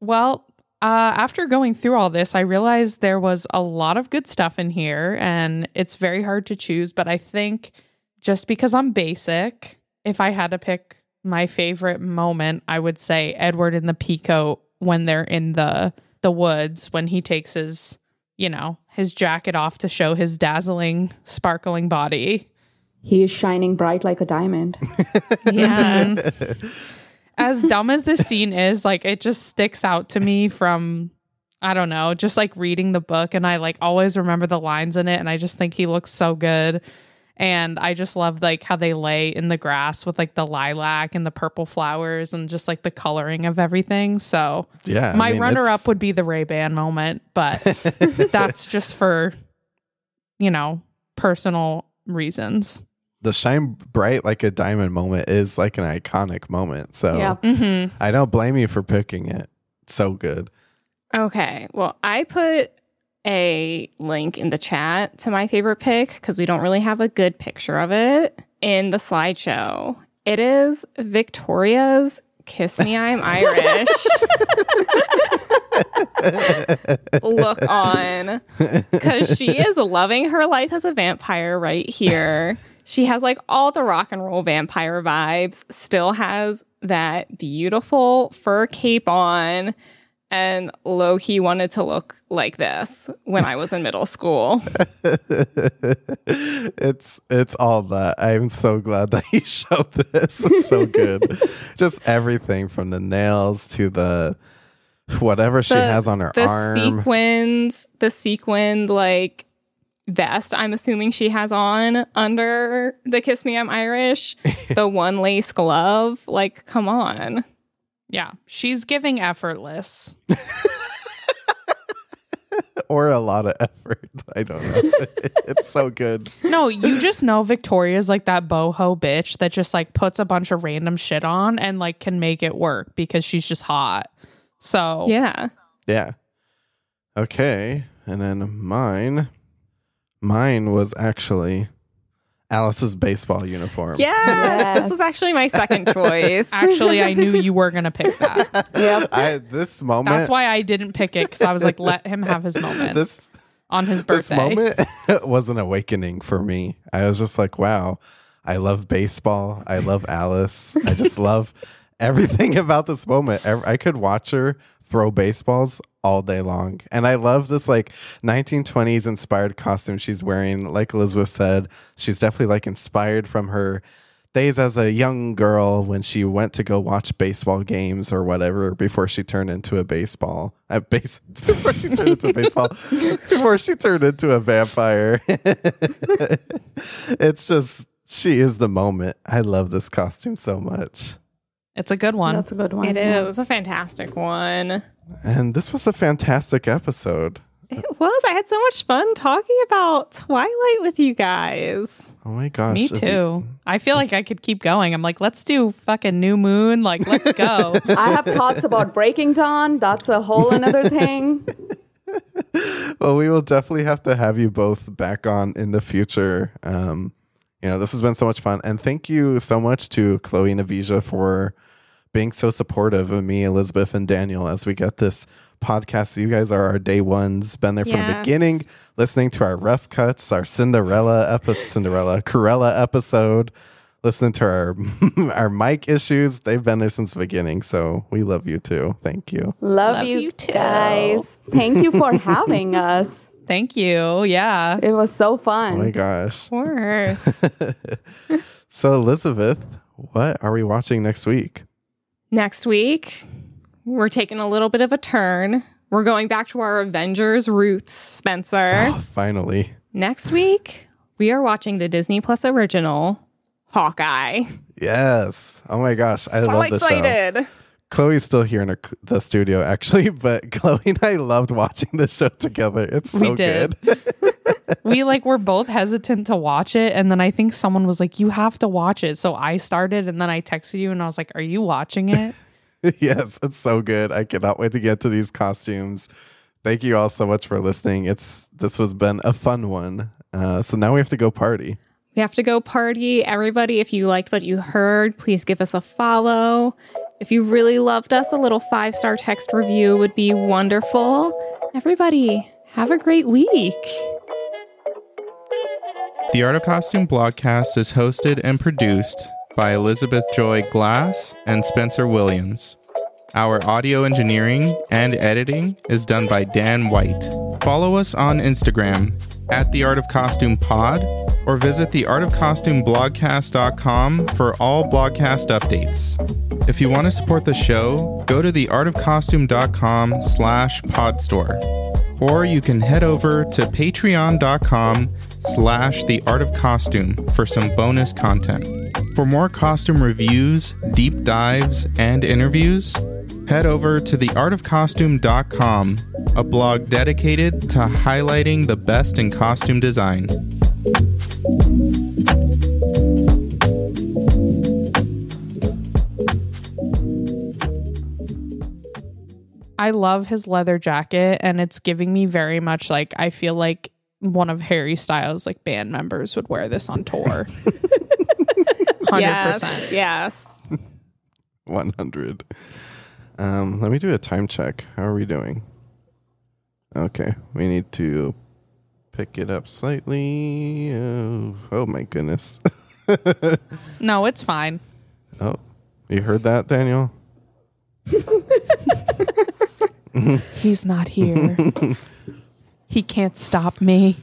Well, uh, after going through all this, I realized there was a lot of good stuff in here, and it's very hard to choose. But I think just because I'm basic, if I had to pick my favorite moment, I would say Edward in the peacoat when they're in the the woods when he takes his, you know, his jacket off to show his dazzling, sparkling body. He is shining bright like a diamond. <laughs> Yeah. <laughs> as dumb as this scene is, like it just sticks out to me from I don't know, just like reading the book and I like always remember the lines in it and I just think he looks so good. And I just love like how they lay in the grass with like the lilac and the purple flowers and just like the coloring of everything. So Yeah, I my mean, runner up would be the Ray Ban moment, but <laughs> that's just for you know, personal reasons. the shine bright like a diamond moment is like an iconic moment. So Yeah. Mhm. I don't blame you for picking it. So good. Okay. Well, I put a link in the chat to my favorite pick because we don't really have a good picture of it in the slideshow. It is Victoria's Kiss Me I'm Irish look on because she is loving her life as a vampire right here. She has like all the rock and roll vampire vibes, still has that beautiful fur cape on and low key wanted to look like this when I was in middle school. <laughs> it's it's all that. I'm so glad that you <laughs> showed this. It's so good. <laughs> Just everything from the nails to the whatever she The- has on her the arm. sequins, the sequined like vest. I'm assuming she has on under the "Kiss Me, I'm Irish." the one lace glove. Like, come on. Yeah, she's giving effortless. <laughs> or a lot of effort. I don't know. <laughs> it's so good. No, you just know Victoria's like that boho bitch that just like puts a bunch of random shit on and like can make it work because she's just hot. So Yeah. Yeah. Okay. And then mine mine was actually Alice's baseball uniform. Yeah. Yes. This was actually my second <laughs> choice. actually, I knew you were gonna pick that. <laughs> Yep. I this moment That's why I didn't pick it because I was like, let him have his <laughs> moment this on his this birthday. moment was an awakening for me. I was just like, wow, I love baseball. I love Alice. I just love everything about this moment. I could watch her throw baseballs all day long. And I love this like 1920s inspired costume she's wearing. Like Elizabeth said, she's definitely like inspired from her days as a young girl when she went to go watch baseball games or whatever before she turned into a baseball a base <laughs> before she turned into a baseball <laughs> before she turned into a vampire <laughs> it's just she is the moment i love this costume so much It's a good one. That's a good one. It yeah. is a fantastic one. and this was a fantastic episode It was. I had so much fun talking about Twilight with you guys. oh my gosh Me if you- too. I feel like I could keep going. I'm like, let's do fucking New Moon. Like, let's go. <laughs> I have thoughts about Breaking Dawn. That's a whole another thing. <laughs> well, we will definitely have to have you both back on in the future. Um, you know, this has been so much fun, and thank you so much to Chloe and Avisha for being so supportive of me, Elizabeth, and Daniel as we get this podcast. You guys are our day ones, been there from the beginning, listening to our rough cuts, our Cinderella episode, Cinderella Corella episode. Listening to our <laughs> our mic issues, they've been there since the beginning. So we love you too. Thank you. Love, Love you, you too. guys. <laughs> Thank you for having <laughs> us. Thank you. Yeah. It was so fun. Oh my gosh. Of course. So, Elizabeth, what are we watching next week? Next week, we're taking a little bit of a turn. We're going back to our Avengers roots, Spencer. Oh, finally. Next week, we are watching the Disney Plus original, Hawkeye. Yes. Oh my gosh. I so love the show. Chloe's still here in her, the studio, actually, <laughs> but Chloe and I loved watching the show together. It's so We did. good. <laughs> we like were both hesitant to watch it and then i think someone was like you have to watch it so i started and then i texted you and i was like are you watching it <laughs> yes, it's so good. I cannot wait to get to these costumes. Thank you all so much for listening. It's this has been a fun one. Uh, so now we have to go party. We have to go party. Everybody, if you liked what you heard, please give us a follow. If you really loved us, a little five star text review would be wonderful. Everybody, have a great week. The Art of Costume blogcast is hosted and produced by Elizabeth Joy Glass and Spencer Williams. Our audio engineering and editing is done by Dan White. Follow us on Instagram at the Art of Costume Pod or visit the Art of Costume blogcast.com for all blogcast updates. If you want to support the show, go to theartofcostume.com slash podstore or you can head over to patreon.com slash the art of costume for some bonus content. For more costume reviews deep dives and interviews head over to theartofcostume.com a blog dedicated to highlighting the best in costume design. I love his leather jacket and it's giving me very much like i feel like one of harry styles like band members would wear this on tour <laughs> 100% Yes. yes. <laughs> 100. Um, let me do a time check. How are we doing? Okay, we need to pick it up slightly. Oh, oh my goodness. <laughs> no it's fine oh, you heard that, Daniel? He's not here. He can't stop me.